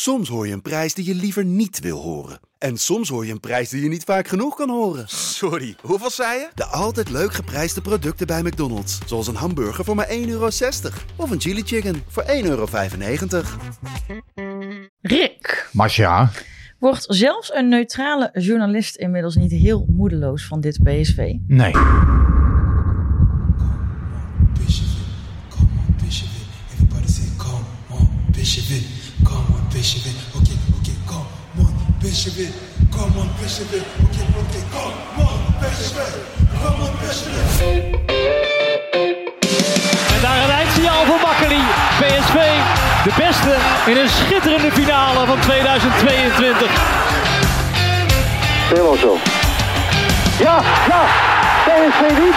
Soms hoor je een prijs die je liever niet wil horen. En soms hoor je een prijs die je niet vaak genoeg kan horen. Sorry, hoeveel zei je? De altijd leuk geprijsde producten bij McDonald's. Zoals een hamburger voor maar 1,60 euro. Of een chili chicken voor 1,95 euro. Rick, Masja, wordt zelfs een neutrale journalist inmiddels niet heel moedeloos van dit PSV? nee. Come on, Bishop Bishop it, okay, okay, come on, it, come on, it, okay, okay, come on, it, come on, it. En daar een eindsignaal voor Makkeli. PSV, de beste in een schitterende finale van 2022. Helemaal zo. Ja, ja. PSV niet.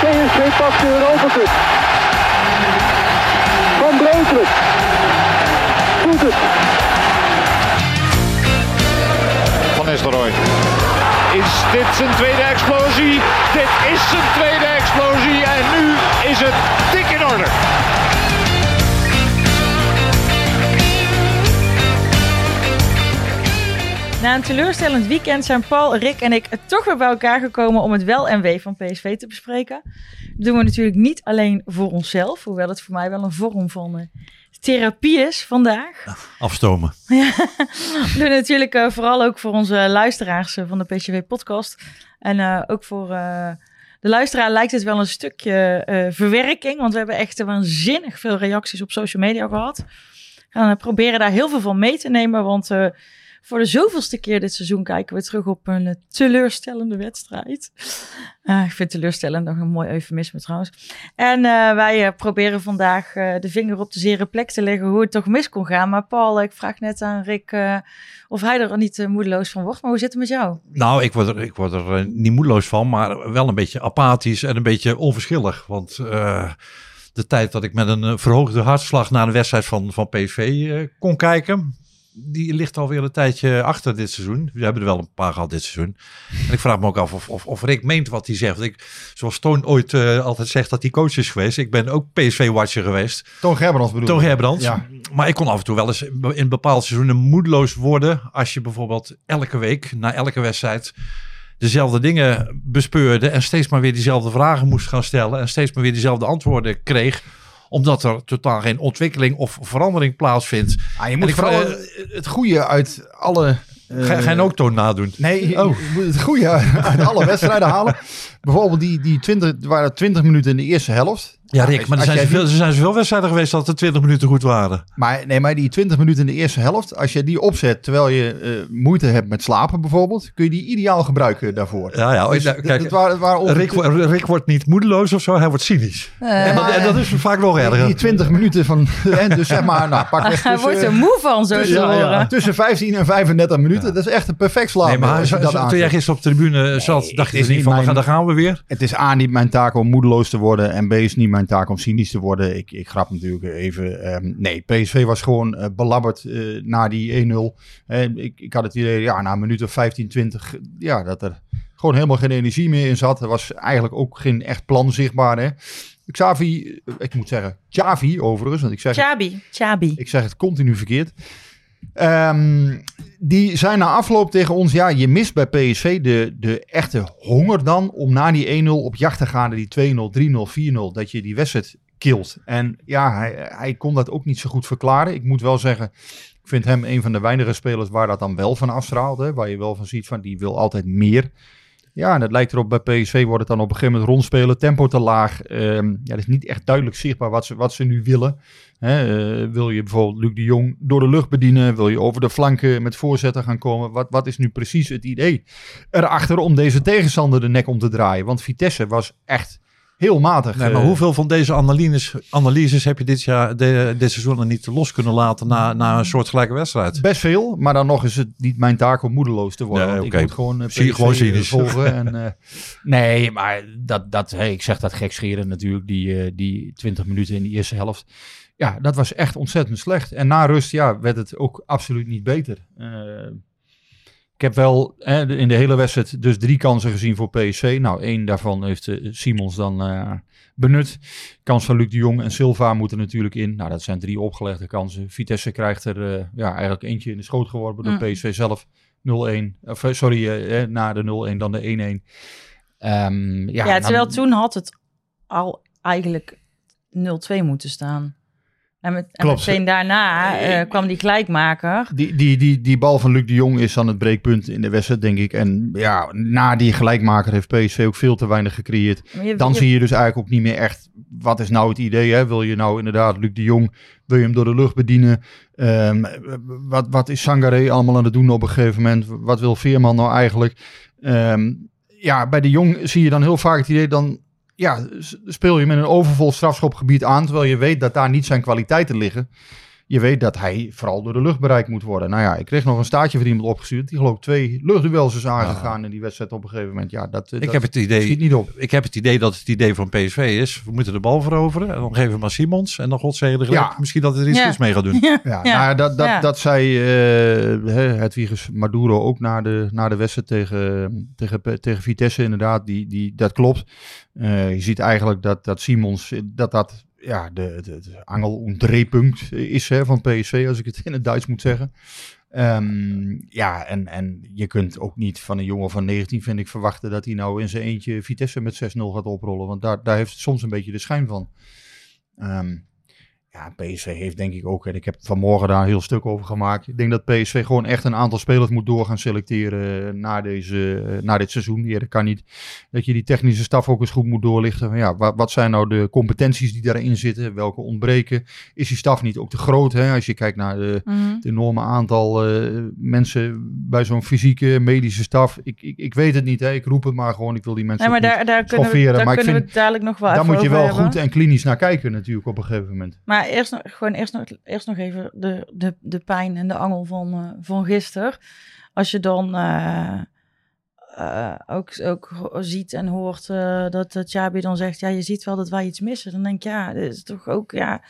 PSV pakt de Europa Cup. Van Breukelen. Doet het. Van Nistelrooy. Is dit zijn tweede explosie? Dit is zijn tweede explosie en nu is het dik in orde. Na een teleurstellend weekend zijn Paul, Rick en ik toch weer bij elkaar gekomen om het wel en wee van PSV te bespreken. Dat doen we natuurlijk niet alleen voor onszelf, hoewel het voor mij wel een vorm van eh, therapie is vandaag. Afstomen. We doen natuurlijk eh, vooral ook voor onze luisteraars eh, van de PSV-podcast. En eh, ook voor de luisteraar lijkt het wel een stukje verwerking, want we hebben echt waanzinnig veel reacties op social media gehad. We gaan proberen daar heel veel van mee te nemen, want voor de zoveelste keer dit seizoen kijken we terug op een eh, teleurstellende wedstrijd. Eh, ik vind teleurstellend nog een mooi eufemisme trouwens. En eh, wij proberen vandaag de vinger op de zere plek te leggen hoe het toch mis kon gaan. Maar Paul, ik vraag net aan Rick of hij er niet moedeloos van wordt. Maar hoe zit het met jou? Nou, ik word er, ik er niet moedeloos van, maar wel een beetje apathisch en een beetje onverschillig. Want de tijd dat ik met een verhoogde hartslag naar een wedstrijd van, van kon kijken, die ligt alweer een tijdje achter dit seizoen. We hebben er wel een paar gehad dit seizoen. En ik vraag me ook af of, of, of Rick meent wat hij zegt. Want ik, zoals Toon ooit eh, altijd zegt dat hij coach is geweest. Ik ben ook PSV-watcher geweest. Toon Gerbrands bedoel Toon. Gerbrands. Ja. Maar ik kon af en toe wel eens in bepaalde seizoenen moedeloos worden. Als je bijvoorbeeld elke week, na elke wedstrijd, dezelfde dingen bespeurde. En steeds maar weer diezelfde vragen moest gaan stellen. En steeds maar weer diezelfde antwoorden kreeg. Omdat er totaal geen ontwikkeling of verandering plaatsvindt. Ah, je moet vooral het goede uit alle... eh, Ga, ga je ook Toon nadoen? Nee, je- Oh. je moet het goede uit alle wedstrijden halen. Bijvoorbeeld die, die 20, er waren 20 minuten in de eerste helft. Ja, Rick, maar er zijn, zoveel, er zijn zoveel wedstrijden geweest dat de 20 minuten goed waren. Maar, nee, maar die 20 minuten in de eerste helft, als je die opzet terwijl je eh, moeite hebt met slapen bijvoorbeeld, kun je die ideaal gebruiken daarvoor. Ja, ja. Dus nou, het- kijk, het waren, het waren Rick, wo- Rick wordt niet moedeloos of zo, hij wordt cynisch. en, dat, en dat is vaak nog erger. die 20 minuten van, en dus zeg maar, nou, pak weg Hij tussen, wordt er moe van, zo tussen, horen. tussen 15 en 35 minuten. Dat is echt een perfect slaap. Nee, maar als je zo- dat zo- toen jij gisteren op de tribune zat, dacht je er niet van, mijn- daar gaan we weer. Het is A, niet mijn taak om moedeloos te worden. En B, is niet mijn taak om cynisch te worden. Ik, ik grap natuurlijk even. ehm, nee, PSV was gewoon eh, belabberd eh, na die 1-0. Eh, ik, ik had het idee, ja, na een minuut of 15, 20, ja, dat er gewoon helemaal geen energie meer in zat. Er was eigenlijk ook geen echt plan zichtbaar. Hè. Xavi, ik moet zeggen, Xavi overigens, want ik zeg, Chabi, Chabi. ik zeg het continu verkeerd. Ehm, die zijn na afloop tegen ons, ja, je mist bij PSV de, de echte honger dan om na die 1-0 op jacht te gaan naar die 2-0, 3-0, 4-0, dat je die wedstrijd kilt. En ja, hij, hij kon dat ook niet zo goed verklaren. Ik moet wel zeggen, ik vind hem een van de weinige spelers waar dat dan wel van afstraalt. Hè, waar je wel van ziet van, die wil altijd meer. Ja, en het lijkt erop bij PSV wordt het dan op een gegeven moment rondspelen, tempo te laag. Ehm, ja, het is niet echt duidelijk zichtbaar wat ze, wat ze nu willen. Eh, wil je bijvoorbeeld Luc de Jong door de lucht bedienen? Wil je over de flanken met voorzetten gaan komen? Wat, wat is nu precies het idee erachter om deze tegenstander de nek om te draaien? Want Vitesse was echt heel matig. Nee, maar eh, hoeveel van deze analyses, analyses heb je dit, jaar, de, dit seizoen nog niet los kunnen laten na, na een soortgelijke wedstrijd? Best veel, maar dan nog is het niet mijn taak om moedeloos te worden. Nee. Ik moet gewoon uh, Zie je gewoon cynisch. volgen. En, nee, maar dat, dat, hey, ik zeg dat gekscheren natuurlijk, die, die 20 minuten in de eerste helft. Ja, dat was echt ontzettend slecht. En na rust ja, werd het ook absoluut niet beter. Ik heb wel hè, in de hele wedstrijd dus drie kansen gezien voor PSV. Nou, één daarvan heeft eh, Simons dan eh, benut. Kans van Luc de Jong en Silva moeten natuurlijk in. Nou, dat zijn drie opgelegde kansen. Vitesse krijgt er eh, ja, eigenlijk eentje in de schoot geworpen door Mm. PSV zelf. 0-1. Of, eh, sorry, eh, na de 0-1 dan de 1-1. Ehm, ja, Ja, terwijl toen had het al eigenlijk 0-2 moeten staan. En, met, en meteen daarna eh, kwam die gelijkmaker. Die, die, die, die bal van Luc de Jong is dan het breekpunt in de wedstrijd, denk ik. En ja, na die gelijkmaker heeft PSV ook veel te weinig gecreëerd. Je- Dan je- zie je dus eigenlijk ook niet meer echt, wat is nou het idee? Hè? Wil je nou inderdaad Luc de Jong, wil je hem door de lucht bedienen? Ehm, wat, wat is Sangaré allemaal aan het doen op een gegeven moment? Wat wil Veerman nou eigenlijk? Ehm, ja, bij de Jong zie je dan heel vaak het idee, dan ja, speel je met een overvol strafschopgebied aan, terwijl je weet dat daar niet zijn kwaliteiten liggen. Je weet dat hij vooral door de lucht bereikt moet worden. Nou ja, ik kreeg nog een staartje van iemand opgestuurd. Die geloof ik twee luchtduels is aangegaan in die wedstrijd op een gegeven moment. Ja, dat, Ik dat heb het schiet idee, niet op. ik heb het idee dat het idee van PSV is. We moeten de bal veroveren. En dan geven we maar Simons. En dan godzegelijk Ja. misschien dat hij er iets Ja. mee gaat doen. Ja, Ja, Nou, ja, dat, dat, ja. dat zei eh hè, Hedwiges Maduro ook na de, na de wedstrijd tegen, tegen, tegen Vitesse inderdaad. Die, die, dat klopt. Eh, je ziet eigenlijk dat, dat Simons, eh, dat dat ja, de, de, de dreepunt is hè, van PSV, als ik het in het Duits moet zeggen. Ehm, ja, en, en je kunt ook niet van een jongen van 19, vind ik, verwachten dat hij nou in zijn eentje Vitesse met 6-0 gaat oprollen. Want daar, daar heeft het soms een beetje de schijn van. Ehm, ja, PSV heeft denk ik ook, en ik heb vanmorgen daar een heel stuk over gemaakt. Ik denk dat PSV gewoon echt een aantal spelers moet door gaan selecteren na, deze, eh, na dit seizoen. Ja, dat kan niet. Dat je die technische staf ook eens goed moet doorlichten. Ja, wat, wat zijn nou de competenties die daarin zitten? Welke ontbreken? Is die staf niet ook te groot? Hè? Als je kijkt naar de, Mhm. het enorme aantal eh, mensen bij zo'n fysieke medische staf. Ik, ik, ik weet het niet, hè? ik roep het maar gewoon. Ik wil die mensen Nee, maar daar, daar kunnen, we, daar maar ik kunnen we vind- het dadelijk nog wel Daar moet je wel hebben. goed en klinisch naar kijken natuurlijk op een gegeven moment. Maar eerst nog, gewoon eerst nog, eerst nog even de, de, de pijn en de angel van, eh, van gisteren. Als je dan eh, eh, ook, ook ziet en hoort dat Chabi dan zegt... ja, je ziet wel dat wij iets missen. Dan denk ik, ja, dit is toch ook... ja.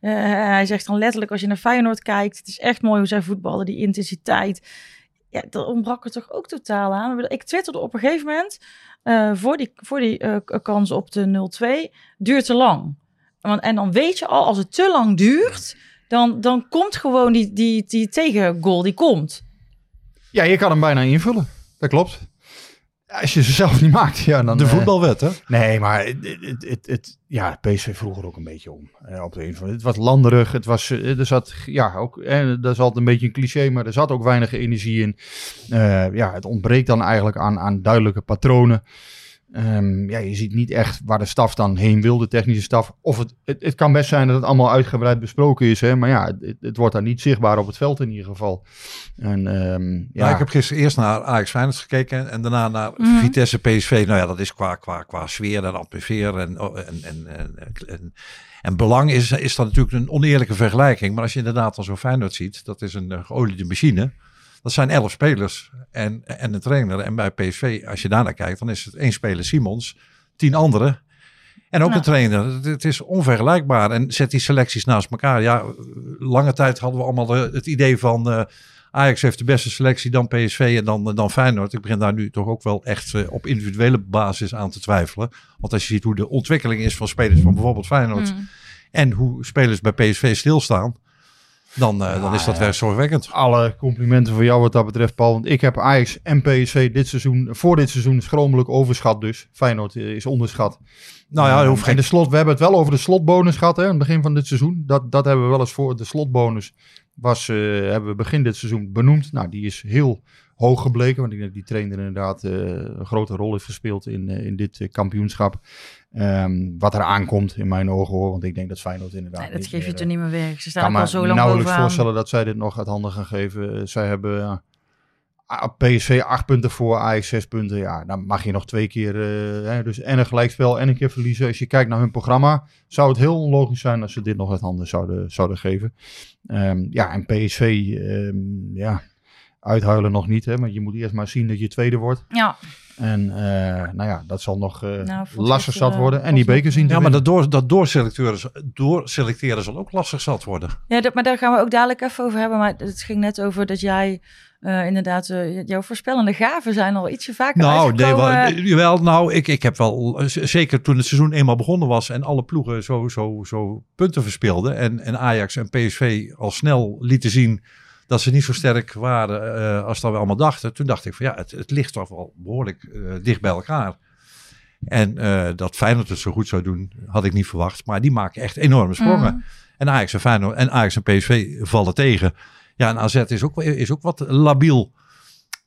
Hij zegt dan letterlijk, als je naar Feyenoord kijkt... het is echt mooi hoe zij voetballen, die intensiteit. Ja, dat ontbrak er toch ook totaal aan. Ik twitterde op een gegeven moment... voor die, voor die kans op de 0-2, duurt te lang. Want, en dan weet je al, als het te lang duurt, dan, dan komt gewoon die, die, die tegengoal, die komt. Ja, je kan hem bijna invullen. Dat klopt. Als je ze zelf niet maakt, ja, dan... De eh, voetbalwet, hè? Nee, maar het, het, het, het- ja, PSV vroeg er ook een beetje om. eh, op de een of andere- het was landerig, het was, eh, er zat, ja, ook, eh, dat is altijd een beetje een cliché, maar er zat ook weinig energie in. Eh, ja, het ontbreekt dan eigenlijk aan, aan duidelijke patronen. Ehm, ja, je ziet niet echt waar de staf dan heen wil, de technische staf. Of het, het, het kan best zijn dat het allemaal uitgebreid besproken is, hè, maar ja, het, het wordt dan niet zichtbaar op het veld in ieder geval. En, ehm, ja, ik heb gisteren eerst naar Ajax Feyenoord gekeken en daarna naar Mhm. Vitesse PSV. Nou ja, dat is qua, qua, qua sfeer en atmosfeer en, oh, en, en, en, en, en belang is, is dat natuurlijk een oneerlijke vergelijking. Maar als je inderdaad dan zo Feyenoord ziet, dat is een eh, geoliede machine. Dat zijn elf spelers en, en een trainer. En bij PSV, als je daarnaar kijkt, dan is het één speler Simons, tien anderen. En ook Ja. een trainer. Het, is onvergelijkbaar. En zet die selecties naast elkaar. Ja, lange tijd hadden we allemaal het idee van... eh, Ajax heeft de beste selectie dan PSV en dan, dan Feyenoord. Ik begin daar nu toch ook wel echt eh, op individuele basis aan te twijfelen. Want als je ziet hoe de ontwikkeling is van spelers van bijvoorbeeld Feyenoord... Mm. en hoe spelers bij PSV stilstaan... dan, eh, dan is dat ja. wel zorgwekkend. alle complimenten voor jou wat dat betreft, Paul. Want ik heb Ajax en PSV dit seizoen, voor dit seizoen schromelijk overschat dus. Feyenoord eh, is onderschat. Nou ja, hoeft en geen de slot, we hebben het wel over de slotbonus gehad hè, aan het begin van dit seizoen. Dat, dat hebben we wel eens voor. De slotbonus was, eh, hebben we begin dit seizoen benoemd. Nou, die is heel hoog gebleken. Want ik denk dat die trainer inderdaad een grote rol heeft gespeeld in, in dit kampioenschap. Ehm, wat er aankomt in mijn ogen hoor. Want ik denk dat Feyenoord inderdaad Nee, dat niet geef je meer, toch niet meer weg. Ze ik staan kan al me zo lang nauwelijks bovenaan. voorstellen dat zij dit nog uit handen gaan geven. Eh, Zij hebben eh, PSV 8 punten voor, Ajax 6 punten. Ja, dan mag je nog twee keer, eh, hè, dus en een gelijkspel en een keer verliezen. Als je kijkt naar hun programma, zou het heel onlogisch zijn als ze dit nog uit handen zouden, zouden geven. Ehm, ja, en PSV, ehm, ja, uithuilen nog niet, hè, maar je moet eerst maar zien dat je tweede wordt. Ja, En eh, nou ja, dat zal nog eh Nou, lastig zat eh, worden. En die beker zien te Ja, maar dat, door, dat doorselecteren, doorselecteren zal ook lastig zat worden. Ja, dat, maar daar gaan we ook dadelijk even over hebben. Maar het ging net over dat jij eh, inderdaad, eh, jouw voorspellende gaven zijn al ietsje vaker Nou, nee, wel, nou ik, ik heb wel, zeker toen het seizoen eenmaal begonnen was en alle ploegen zo, zo, zo punten verspeelden en, en Ajax en PSV al snel lieten zien dat ze niet zo sterk waren eh, als dat we allemaal dachten. Toen dacht ik van ja, het, het ligt toch wel behoorlijk eh, dicht bij elkaar. En eh, dat Feyenoord het zo goed zou doen, had ik niet verwacht. Maar die maken echt enorme sprongen. Mhm. En Ajax en Feyenoord en Ajax en PSV vallen tegen. Ja, en AZ is ook, is ook wat labiel.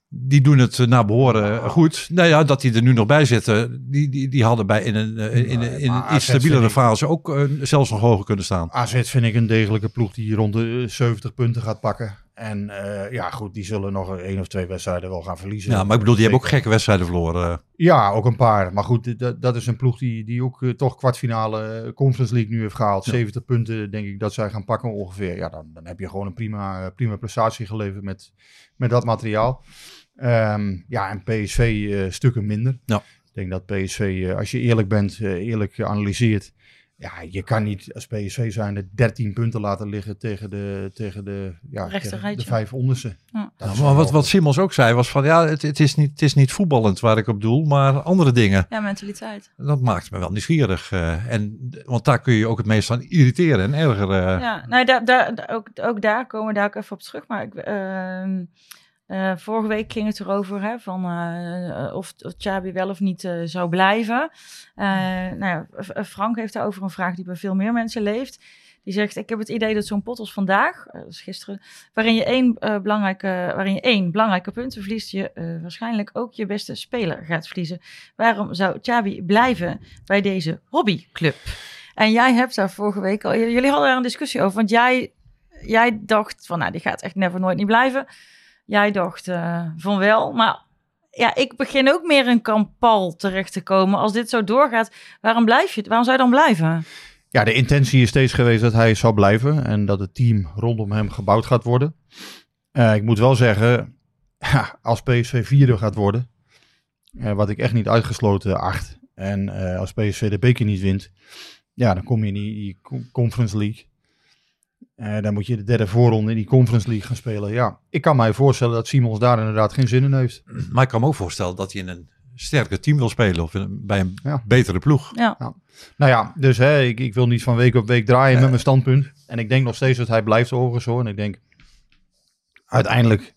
Die doen het naar behoren goed. Nou ja, dat die er nu nog bij zitten. Die, die, die hadden bij in een, in, een- in iets stabielere ik- fase ook zelfs nog hoger kunnen staan. AZ vind ik een degelijke ploeg die rond de eh, 70 punten gaat pakken. En eh, ja, goed, die zullen nog één of twee wedstrijden wel gaan verliezen. Ja, maar ik bedoel, die hebben ook gekke wedstrijden verloren. Ja, ook een paar. Maar goed, dat, dat is een ploeg die, die ook eh, toch kwartfinale eh, Conference League nu heeft gehaald. 70 punten denk ik dat zij gaan pakken ongeveer. Ja, dan, dan heb je gewoon een prima, eh, prima prestatie geleverd met, met dat materiaal. Ehm, ja, en PSV eh, stukken minder. Ja. Ik denk dat PSV, eh, als je eerlijk bent, eh, eerlijk analyseert. Ja, je kan niet als PSV zijn de 13 punten laten liggen tegen de, tegen de, ja, tegen de vijf onderste. Ja. Dat Ja, is maar wat, wat Simons ook zei was van ja, het, het, is niet, het is niet voetballend waar ik op doel, maar andere dingen. Ja, mentaliteit. Dat maakt me wel nieuwsgierig. eh, en, want daar kun je ook het meest aan irriteren en ergeren. Ja, nou, daar, ook, ook daar komen we daar ook even op terug. Maar ik, ehm, eh, vorige week ging het erover hè, van, eh, of, of Chabi wel of niet eh, zou blijven. Eh, nou ja, Frank heeft daarover een vraag die bij veel meer mensen leeft. Die zegt, ik heb het idee dat zo'n pot als vandaag, eh, dat is gisteren, waarin je één, eh, belangrijke, waarin je één belangrijke punten verliest, je eh, waarschijnlijk ook je beste speler gaat verliezen. Waarom zou Chabi blijven bij deze hobbyclub? En jij hebt daar vorige week al, jullie hadden daar een discussie over, want jij, jij dacht van, nou, die gaat echt never nooit niet blijven. Jij dacht eh, van wel, maar ja, ik begin ook meer in kampal terecht te komen. Als dit zo doorgaat, waarom blijf je? Waarom zou je dan blijven? Ja, de intentie is steeds geweest dat hij zou blijven en dat het team rondom hem gebouwd gaat worden. Eh, ik moet wel zeggen, ja, als PSV vierde gaat worden, eh, wat ik echt niet uitgesloten acht, en als PSV de beker niet wint, ja, dan kom je in die, die co- Conference League. Eh, dan moet je de derde voorronde in die Conference League gaan spelen. Ja, ik kan mij voorstellen dat Simons daar inderdaad geen zin in heeft. Maar ik kan me ook voorstellen dat hij in een sterker team wil spelen of bij een Ja. betere ploeg. Ja, Nou ja, dus hè, ik, ik wil niet van week op week draaien met mijn standpunt. En ik denk nog steeds dat hij blijft overigens hoor. En ik denk uiteindelijk,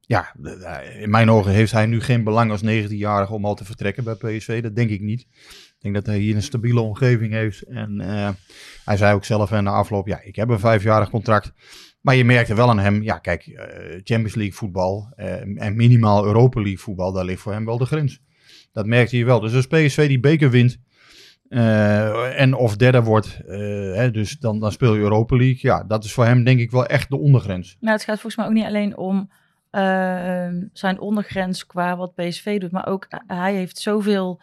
ja, de- in mijn ogen heeft hij nu geen belang als 19-jarige om al te vertrekken bij PSV. Dat denk ik niet. Denk dat hij hier een stabiele omgeving heeft. En eh, hij zei ook zelf in de afloop, ja, ik heb een vijfjarig contract. Maar je merkte wel aan hem, ja kijk, eh, Champions League voetbal eh, en minimaal Europa League voetbal, daar ligt voor hem wel de grens. Dat merkte je wel. Dus als PSV die beker wint, en of derde wordt, hè, dus dan, dan speel je Europa League. Ja, dat is voor hem denk ik wel echt de ondergrens. nou, het gaat volgens mij ook niet alleen om zijn ondergrens qua wat PSV doet, maar ook hij heeft zoveel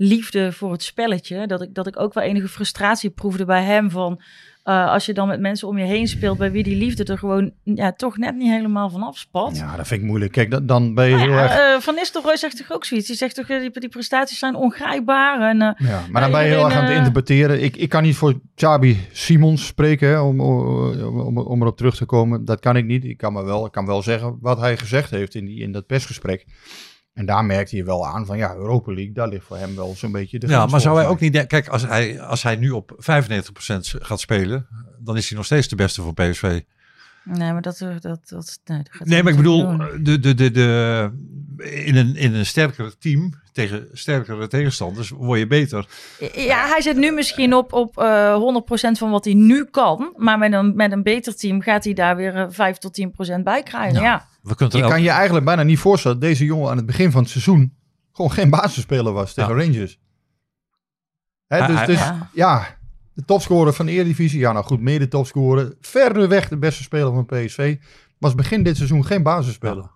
liefde voor het spelletje dat ik, dat ik ook wel enige frustratie proefde bij hem van eh, als je dan met mensen om je heen speelt bij wie die liefde er gewoon ja, toch net niet helemaal van afspat. Ja, dat vind ik moeilijk. Kijk, dan, dan ben je Nou heel ja, erg... eh, Van Nistelrooy zegt toch ook zoiets? Die zegt toch, eh, die, die prestaties zijn ongrijpbaar. En, Ja, maar dan ben je heel erg aan het interpreteren. Ik, ik kan niet voor Chabi Simons spreken, hè, om, om, om, om erop terug te komen. Dat kan ik niet. Ik kan, me wel, ik kan wel zeggen wat hij gezegd heeft in, die, in dat persgesprek. En daar merkte je wel aan van ja, Europa League, daar ligt voor hem wel zo'n beetje de Ja, maar zou hij ook niet denken, kijk, als hij, als hij nu op 95% gaat spelen, dan is hij nog steeds de beste voor PSV. Nee, maar dat, eh, dat, dat, nee, dat gaat Nee, maar ik bedoel, de, de, de, de, in, een, in een sterker team tegen sterkere tegenstanders word je beter. Ja, hij zit nu misschien op, op eh 100% van wat hij nu kan. Maar met een, met een beter team gaat hij daar weer eh, 5 tot 10% bij krijgen. Ja. We kunnen Je kan je eigenlijk bijna niet voorstellen dat deze jongen aan het begin van het seizoen gewoon geen basisspeler was tegen Rangers. Hè, dus dus Ja. ja, de topscorer van de Eredivisie, ja nou goed, mede topscorer, verreweg de beste speler van PSV, was begin dit seizoen geen basisspeler.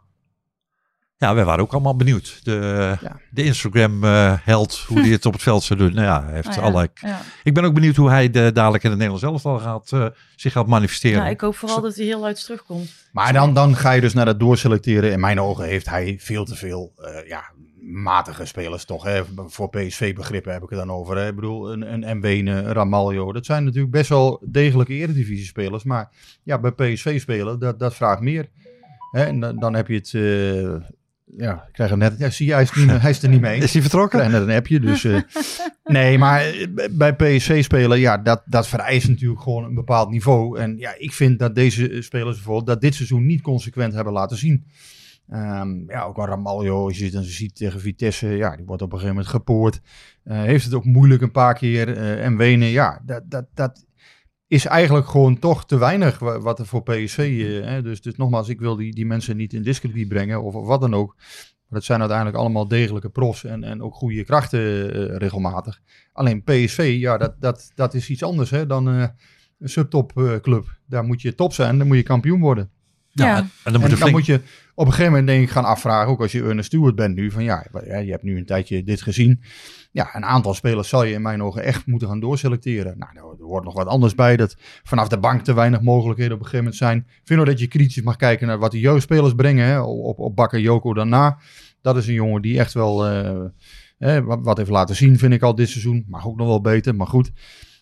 Ja, wij waren ook allemaal benieuwd. De, Ja. de Instagram-held, hoe die het op het veld zou doen. Nou ja, hij heeft ja, allerlei... ja. Ik ben ook benieuwd hoe hij de, dadelijk in het Nederlands elftal gaat, eh, zich gaat manifesteren. Nou, ik hoop vooral dat hij heel luid terugkomt. Maar dan, dan ga je dus naar dat doorselecteren. In mijn ogen heeft hij veel te veel, eh, ja, matige spelers toch. Hè? Voor PSV-begrippen heb ik het dan over. Hè? Ik bedoel, een, een Mbene, een Ramaljo. Dat zijn natuurlijk best wel degelijke eredivisie-spelers. Maar ja, bij PSV spelen, dat, dat vraagt meer. Hè? En dan, dan heb je het... eh, ja, ik krijg er net... Ja, zie je, hij is, niet, hij is er niet mee. Is hij vertrokken? Ik krijg net een appje, dus... eh, nee, maar eh, bij PSV spelen, ja, dat, dat vereist natuurlijk gewoon een bepaald niveau. En ja, ik vind dat deze spelers bijvoorbeeld dat dit seizoen niet consequent hebben laten zien. Ehm, ja, ook een Ramaljo, als je het dan ziet tegen Vitesse, ja, die wordt op een gegeven moment gepoord. Eh, heeft het ook moeilijk een paar keer. eh, en Wenen, ja, dat, dat, dat is eigenlijk gewoon toch te weinig wa- wat er voor PSV... eh, hè, dus, dus nogmaals, ik wil die, die mensen niet in discrediet brengen of, of wat dan ook. Maar het zijn uiteindelijk allemaal degelijke profs en, en ook goede krachten eh, regelmatig. Alleen PSV, ja, dat, dat, dat is iets anders hè, dan eh, een subtopclub. Daar moet je top zijn, dan moet je kampioen worden. Ja, Ja. en dan En moet je dan flink... moet je op een gegeven moment denk ik gaan afvragen, ook als je Ernest Stewart bent nu, van ja, je hebt nu een tijdje dit gezien. Ja, een aantal spelers zal je in mijn ogen echt moeten gaan doorselecteren. Nou, nou, er wordt nog wat anders bij, dat vanaf de bank te weinig mogelijkheden op een gegeven moment zijn. Ik vind ook dat je kritisch mag kijken naar wat de jeugdspelers brengen, hè, op, op Bakker Joko daarna. Dat is een jongen die echt wel eh, wat, heeft laten zien, vind ik al dit seizoen. Mag ook nog wel beter, maar goed.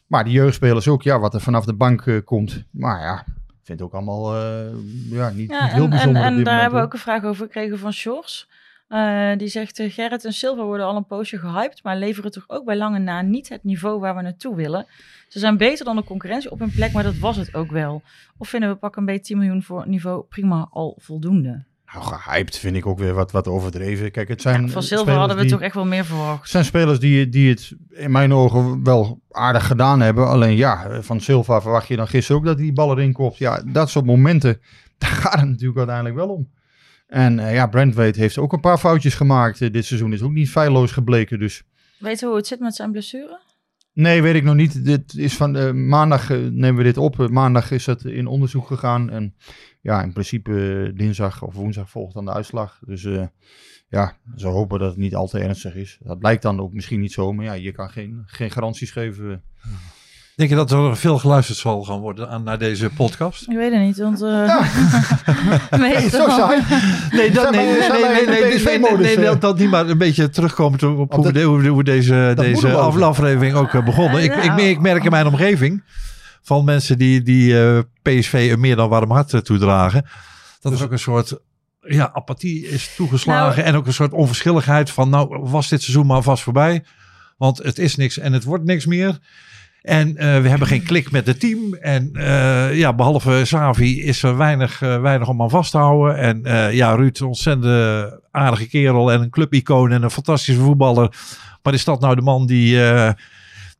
Maar die jeugdspelers ook, ja, wat er vanaf de bank eh, komt. Maar ja, vind het ook allemaal eh, ja, niet, Ja, niet heel en, en, bijzonder en dit daar moment, hebben we ook een vraag over gekregen van Sjors. Eh, die zegt, eh, Gerrit en Silva worden al een poosje gehyped, maar leveren toch ook bij lange na niet het niveau waar we naartoe willen. Ze zijn beter dan de concurrentie op hun plek, maar dat was het ook wel. Of vinden we pak een beetje 10 miljoen voor niveau prima al voldoende? Nou, gehyped vind ik ook weer wat, wat overdreven. Kijk, het zijn Van Silva hadden we die- toch echt wel meer verwacht. Het zijn spelers die, die het in mijn ogen wel aardig gedaan hebben. Alleen ja, van Silva verwacht je dan gisteren ook dat hij die bal erin kopt. Ja, dat soort momenten, daar gaat het natuurlijk uiteindelijk wel om. En eh, ja, Brentwaite heeft ook een paar foutjes gemaakt. Eh, dit seizoen is ook niet feilloos gebleken. Dus Weten we hoe het zit met zijn blessure? nee, weet ik nog niet. Dit is van eh, maandag nemen we dit op. Maandag is het in onderzoek gegaan. En ja, in principe eh, dinsdag of woensdag volgt dan de uitslag. Dus eh, ja, ze hopen dat het niet al te ernstig is. Dat blijkt dan ook misschien niet zo. Maar ja, je kan geen, geen garanties geven. Denk je dat er veel geluisterd zal gaan worden aan, naar deze podcast? Ik weet het niet, want... eh meestal- Zo saai. Nee, dat, nee, nee, nee, nee, nee, nee, PSV-modus, nee, nee, dat, niet, maar een beetje terugkomen op, op hoe, dat- de- hoe, de- hoe deze, deze we aflevering ook begonnen. Ik, ik, ik merk in mijn omgeving van mensen die, die eh, PSV een meer dan warm hart eh, toedragen, dat er ook een soort ja, apathie is toegeslagen en ook een soort onverschilligheid van nou was dit seizoen maar vast voorbij, want het is niks en het wordt niks meer. En eh, we hebben geen klik met het team. En eh, ja, behalve Savi is er weinig, weinig om aan vast te houden. En eh, ja, Ruud, een ontzettend aardige kerel en een clubicoon en een fantastische voetballer. Maar is dat nou de man die, eh,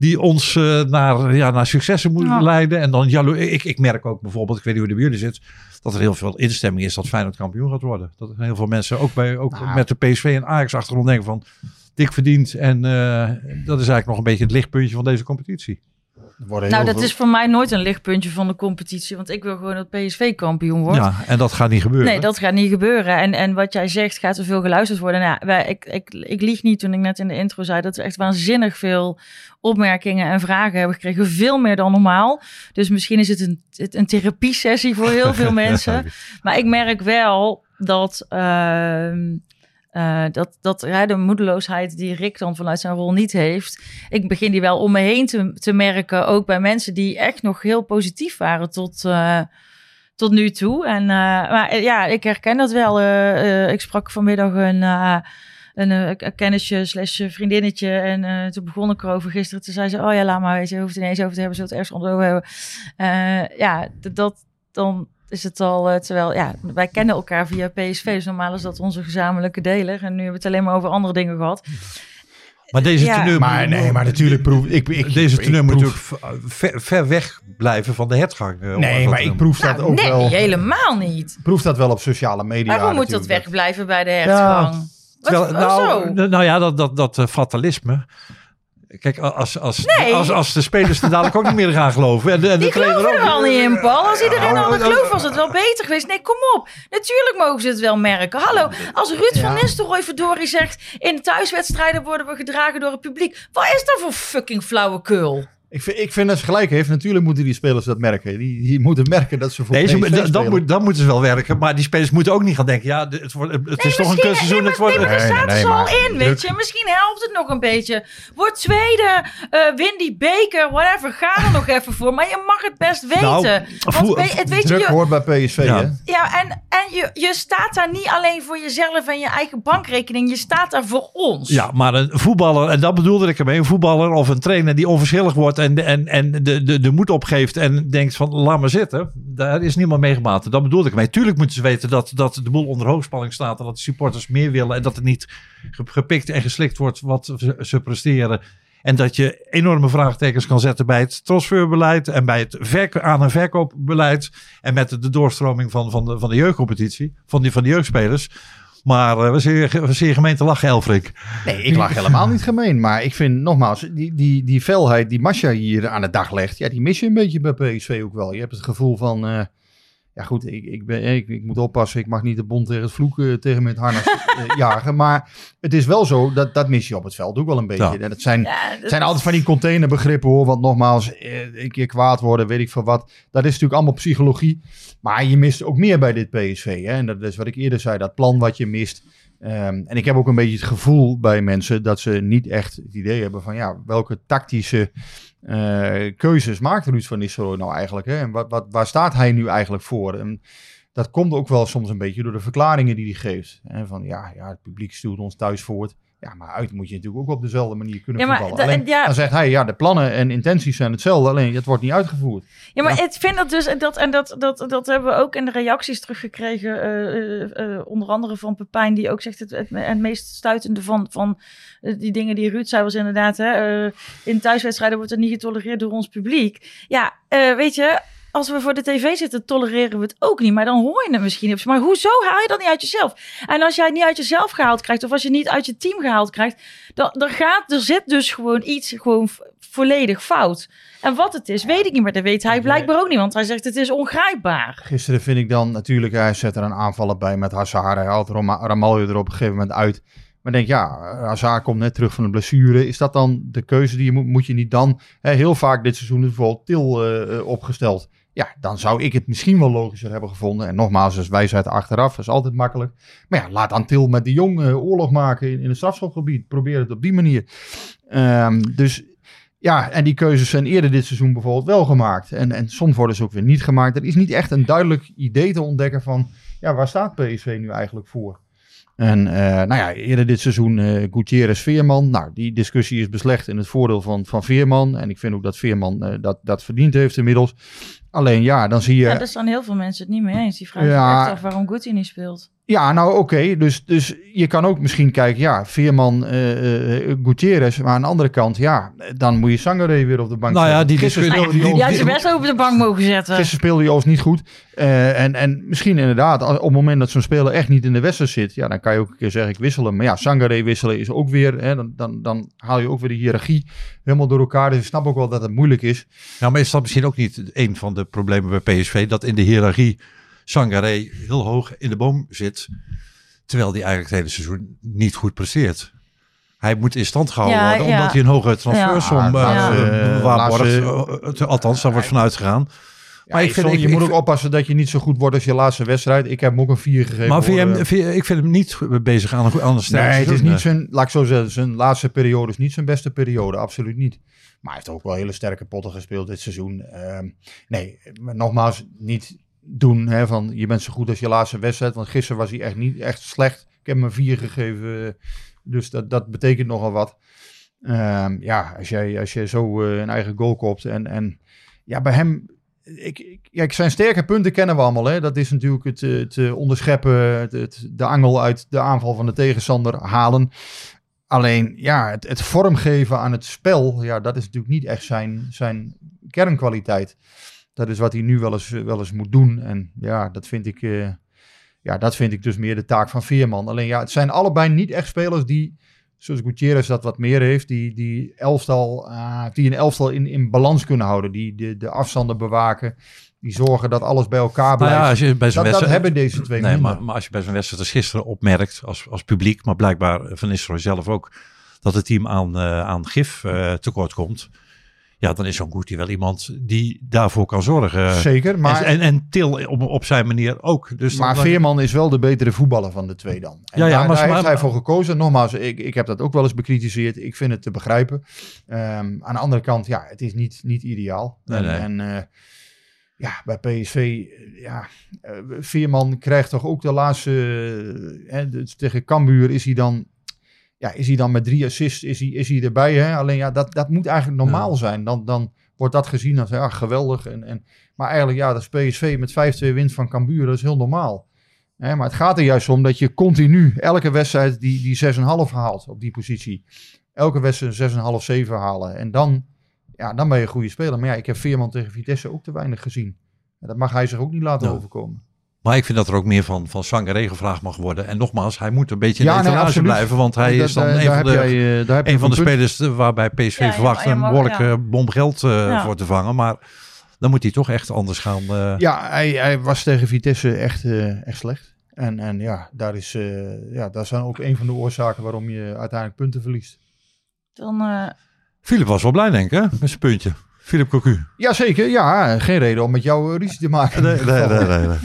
die ons eh, naar, ja, naar successen moet Ja. leiden? En dan ik, ik merk ook bijvoorbeeld, ik weet niet hoe bij jullie zit, dat er heel veel instemming is dat Feyenoord kampioen gaat worden. Dat er heel veel mensen ook, bij, ook Nou. met de PSV en Ajax achtergrond denken van dik verdiend. En eh, dat is eigenlijk nog een beetje het lichtpuntje van deze competitie. Nou, dat veel- is voor mij nooit een lichtpuntje van de competitie. Want ik wil gewoon dat PSV kampioen wordt. Ja, en dat gaat niet gebeuren. Nee, dat gaat niet gebeuren. En, en wat jij zegt, gaat er veel geluisterd worden. Nou, wij, ik, ik, ik lieg niet toen ik net in de intro zei dat we echt waanzinnig veel opmerkingen en vragen hebben gekregen. Veel meer dan normaal. Dus misschien is het een, een therapiesessie voor heel veel mensen. Maar ik merk wel dat, ehm, eh, dat, dat de moedeloosheid die Rick dan vanuit zijn rol niet heeft. Ik begin die wel om me heen te, te merken. Ook bij mensen die echt nog heel positief waren tot, eh, tot nu toe. En, eh, maar ja, ik herken dat wel. Ik sprak vanmiddag een... een kennisje slash vriendinnetje. En toen begon ik erover gisteren. Toen zei ze, oh ja, laat maar. Je hoeft het ineens over te hebben. Zo het ergens onder hebben. Ja, dat dan is het al... eh, terwijl, ja, wij kennen elkaar via PSV. Dus normaal is dat onze gezamenlijke deler. En nu hebben we het alleen maar over andere dingen gehad. Maar deze Ja. teneur, Maar nee, maar natuurlijk proef ik... ik deze ik teneur moet proef- natuurlijk ver, ver weg blijven van de hertgang. eh, Nee, maar ik proef dat Nou, ook nee, wel... helemaal niet. proef dat wel op sociale media. Waarom moet dat wegblijven bij de hertgang? Wat, Terwijl, oh, nou, nou ja, dat, dat, dat eh, fatalisme. Kijk, als, als, Nee. als, als de spelers er dadelijk ook niet meer gaan geloven. En, Die geloven er al niet in, Paul. Als iedereen Ja, al maar- gelooft, was het wel beter geweest. Nee, kom op. Natuurlijk mogen ze het wel merken. Hallo, als Ruud van Nistelrooy verdorie zegt... in thuiswedstrijden worden we gedragen door het publiek. Wat is dat voor fucking flauwekul? Ik vind, ik vind dat ze gelijk heeft. Natuurlijk moeten die spelers dat merken. Die, die moeten merken dat ze voor Nee, ze, PSV dat, dat, spelen. moet, dat moeten ze wel werken. Maar die spelers moeten ook niet gaan denken... Ja, het, wordt, het is toch een kunstseizoen. nee, Het wordt, nee, Nee, staat nee, ze al in, druk. weet je. Misschien helpt het nog een beetje. Word tweede, eh, win die beker, whatever. Ga er nog even voor. Maar je mag het best weten. Nou, Want voel- we- het weet je, Druk je, hoort bij PSV, Ja. hè? ja, en, en je, je staat daar niet alleen voor jezelf en je eigen bankrekening. Je staat daar voor ons. Ja, maar een voetballer, en dat bedoelde ik ermee, een voetballer of een trainer die onverschillig wordt en, en, en de, de, de moed opgeeft en denkt van laat maar zitten, daar is niemand mee gemaakt. Dat bedoelde ik ermee. Tuurlijk moeten ze weten dat, dat de boel onder hoogspanning staat en dat de supporters meer willen en dat er niet ge- gepikt en geslikt wordt wat ze, presteren. En dat je enorme vraagtekens kan zetten bij het transferbeleid en bij het aan- en verkoopbeleid. En met de, de doorstroming van, van, de, van de jeugdcompetitie, van, die, van de jeugdspelers. Maar eh, we zeer, we zeer gemeen te lachen, Elfrik. Nee, ik lag helemaal niet gemeen. Maar ik vind nogmaals, die, die, die felheid die Masha hier aan de dag legt, ja, die mis je een beetje bij PSV ook wel. Je hebt het gevoel van, eh, ja goed, ik, ik, ben, ik, ik moet oppassen, ik mag niet de bond tegen het vloeken tegen met harnas eh, jagen. Maar het is wel zo, dat, dat mis je op het veld ook wel een beetje. Ja. En het zijn, Ja, zijn altijd van die containerbegrippen hoor. Want nogmaals, eh, een keer kwaad worden, weet ik veel wat. Dat is natuurlijk allemaal psychologie. Maar je mist ook meer bij dit PSV. Hè? En dat is wat ik eerder zei, dat plan wat je mist. Ehm, en ik heb ook een beetje het gevoel bij mensen dat ze niet echt het idee hebben van ja, welke tactische eh, keuzes maakt Ruud van Nistelrooy nou eigenlijk? Hè? En wat, wat, waar staat hij nu eigenlijk voor? En dat komt ook wel soms een beetje door de verklaringen die hij geeft. Hè? Van ja, ja, het publiek stuurt ons thuis voort. Ja, maar uit moet je natuurlijk ook op dezelfde manier kunnen Ja, maar voetballen. Alleen, ja. Dan zegt hij, ja, de plannen en intenties zijn hetzelfde, alleen het wordt niet uitgevoerd. Ja, maar Ja. ik vind dat dus, en dat, en dat, dat, dat hebben we ook in de reacties teruggekregen, eh, eh, eh, onder andere van Pepijn, die ook zegt, het, het, het meest stuitende van, van die dingen die Ruud zei, was inderdaad, hè, in thuiswedstrijden wordt het niet getolereerd door ons publiek. Ja, weet je, als we voor de tv zitten, tolereren we het ook niet, maar dan hoor je het misschien. Maar hoezo haal je dat niet uit jezelf? En als jij het niet uit jezelf gehaald krijgt, of als je het niet uit je team gehaald krijgt, dan, dan gaat, er zit dus gewoon iets gewoon volledig fout. En wat het is, weet ik niet, maar dat weet hij blijkbaar ook niet, want hij zegt het is ongrijpbaar. Gisteren vind ik dan natuurlijk, hij zet er een aanvaller bij met Hazard. Hij haalt Ramaljo er op een gegeven moment uit. Maar denk ja, Hazard komt net terug van een blessure. Is dat dan de keuze die je moet? Moet je niet dan hè, heel vaak dit seizoen bijvoorbeeld Til eh, eh, opgesteld? Ja, dan zou ik het misschien wel logischer hebben gevonden. En nogmaals, is wijsheid achteraf. Is altijd makkelijk. Maar ja, laat dan Til met de Jong eh, oorlog maken in, in het strafschopgebied. Probeer het op die manier. Ehm, dus ja, en die keuzes zijn eerder dit seizoen bijvoorbeeld wel gemaakt. En, en soms worden ze ook weer niet gemaakt. Er is niet echt een duidelijk idee te ontdekken van... ja, waar staat PSV nu eigenlijk voor? En eh, nou ja, eerder dit seizoen eh Gutierrez Veerman. Nou, die discussie is beslecht in het voordeel van, van Veerman. En ik vind ook dat Veerman dat, dat verdiend heeft inmiddels. Alleen ja, dan zie je... Ja, daar staan heel veel mensen het niet mee eens. Die vragen Ja. zich echt af waarom Guti niet speelt. Ja, nou oké. Dus, dus je kan ook misschien kijken, ja, Veerman, eh eh, Gutierrez. Maar aan de andere kant, ja, dan moet je Sangare weer op de bank Nou ja, zetten. die Gisteren discussie- speelde Die hij had ze best op de bank mogen zetten. Gisteren speelde hij overigens niet goed. Eh, en, en misschien inderdaad, als- op het moment dat zo'n speler echt niet in de wedstrijd zit, ja, dan kan je ook een keer zeggen, ik wissel hem. Maar ja, Sangare wisselen is ook weer, hè, dan, dan, dan haal je ook weer de hiërarchie helemaal door elkaar. Dus ik snap ook wel dat het moeilijk is. Nou, maar is dat misschien ook niet een van de problemen bij PSV? Dat in de hiërarchie Sangaré heel hoog in de boom zit. Terwijl hij eigenlijk het hele seizoen niet goed presteert. Hij moet in stand gehouden Ja, worden. ja. Omdat hij een hoge transfersom Ja, waarborgt. Eh, Althans, daar wordt vanuit gegaan. Ja, Maar ik vind- ik- je moet ik- ook oppassen dat je niet zo goed wordt als je laatste wedstrijd. Ik heb hem ook een 4 gegeven. Maar vind hoor, hem, vind ik vind hem niet bezig aan een, aan een Nee, het is niet zijn, laat ik zo zeggen, zijn laatste periode is niet zijn beste periode, absoluut niet. Maar hij heeft ook wel hele sterke potten gespeeld dit seizoen. Ehm, nee, maar nogmaals, niet doen hè, van je bent zo goed als je laatste wedstrijd, want gisteren was hij echt niet echt slecht. Ik heb hem een 4 gegeven, eh, dus dat, dat betekent nogal wat. Ehm, ja, als jij, als jij zo eh, een eigen goal kopt en, en ja, bij hem ik, ik, kijk, zijn sterke punten kennen we allemaal. Hè? Dat is natuurlijk het, eh, onderscheppen, de angel uit de aanval van de tegenstander halen. Alleen, ja, het, het vormgeven aan het spel, ja, dat is natuurlijk niet echt zijn, zijn kernkwaliteit. Dat is wat hij nu wel eens, wel eens moet doen. En ja, dat vind ik, eh, ja, dat vind ik dus meer de taak van Veerman. Alleen ja, het zijn allebei niet echt spelers die, zoals Gutierrez dat wat meer heeft, die, die, elftal, ah, die een elftal in, in balans kunnen houden. Die de, de afstanden bewaken. Die zorgen dat alles bij elkaar Nou blijft. ja, als je bij dat, dat hebben deze twee Nee, maar, maar als je bij zo'n wedstrijd als gisteren opmerkt als, als publiek, maar blijkbaar Van Nistelrooy zelf ook, dat het team aan, eh, aan gif eh, tekort komt. Ja, dan is zo'n Guti wel iemand die daarvoor kan zorgen. Zeker, maar, en, en, en Til op, op zijn manier ook. Dus maar dan- Veerman is wel de betere voetballer van de twee dan. En Ja, ja, daar, maar- daar heeft maar- hij voor gekozen. Nogmaals, ik, ik heb dat ook wel eens bekritiseerd. Ik vind het te begrijpen. Ehm, aan de andere kant, ja, het is niet, niet ideaal. Nee, en, nee. en eh, ja, bij PSV, eh, ja, eh, Veerman krijgt toch ook de laatste, hè, dus tegen Cambuur is hij dan, ja, is hij dan met drie assists, is hij, is hij erbij. Hè? Alleen ja, dat, dat moet eigenlijk normaal zijn. Dan, dan wordt dat gezien als ja, geweldig. En, en, maar eigenlijk, ja, dat is PSV met 5-2 wint van Cambuur, dat is heel normaal. Hè, maar het gaat er juist om dat je continu elke wedstrijd die, die 6,5 haalt op die positie. Elke wedstrijd 6,5, 7 halen. En dan, ja, dan ben je een goede speler. Maar ja, ik heb Veerman tegen Vitesse ook te weinig gezien. Ja, dat mag hij zich ook niet laten overkomen. Maar ik vind dat er ook meer van, van Sangaré gevraagd mag worden. En nogmaals, hij moet een beetje in Ja, de nee, absoluut. blijven. Want hij Dat- is dan daar- een daar van heb de, jij, eh, daar heb je een van de spelers eh, waarbij PSV Ja, verwacht een behoorlijke ja. bom geld eh, Ja. voor te vangen. Maar dan moet hij toch echt anders gaan. eh, Ja, hij, hij was tegen Vitesse echt, eh, echt slecht. En, en ja, daar is, eh, ja, dat zijn ook een van de oorzaken waarom je uiteindelijk punten verliest. Dan, eh, Philip was wel blij, denk ik, hè? met zijn puntje. Philip Cocu. Jazeker, ja. Geen reden om met jou ruzie te maken. Nee, nee, nee, nee, nee.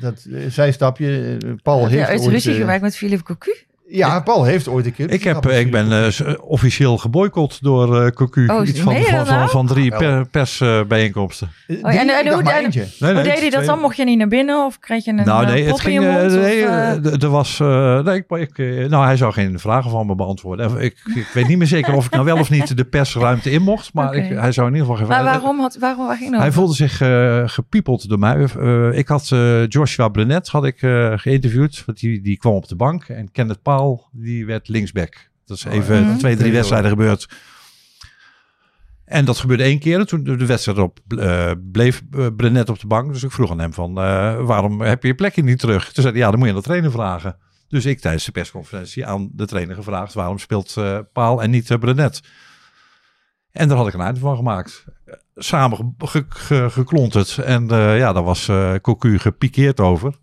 Dat eh, zijstapje. eh, Paul heeft uit ooit... ruzie eh, gemaakt met Philippe Cocu? Ja, Paul heeft ooit een keer... Ik, heb, ik ben eh, officieel geboycott door eh Cocu. Oh, Iets van, dat nou? van drie per, persbijeenkomsten. Eh, Oh, en- en hoe- en-. Nee, deed hij dat twee- dan? Mocht je niet naar binnen of kreeg je een Nou eh, nee, het ging. eh, mond? nee, of, eh, eh, er was. eh, nee, ik, ik, eh, nou, hij zou geen vragen van me beantwoorden. En Ik, ik weet niet meer zeker of ik nou wel of niet de persruimte in mocht. Maar ik, hij zou in ieder geval geen maar waarom, had, waarom waar ging het Hij voelde zich eh, gepiepeld door mij. Eh, ik had eh, Joshua Brenet had ik, eh, geïnterviewd. Want die, die kwam op de bank. En Kenneth Paul die werd linksback. Dat is Oh, even ja. twee, drie wedstrijden gebeurd. En dat gebeurde één keer. En toen de wedstrijd op eh, bleef Brenet op de bank. Dus ik vroeg aan hem van, eh, waarom heb je je plekje niet terug? Toen zei hij, ja, dan moet je aan de trainer vragen. Dus ik tijdens de persconferentie aan de trainer gevraagd, waarom speelt eh, Paal en niet Brenet? En daar had ik een eind van gemaakt. Samen ge- ge- ge- geklonterd. En eh, ja, daar was eh Cocu gepikeerd over.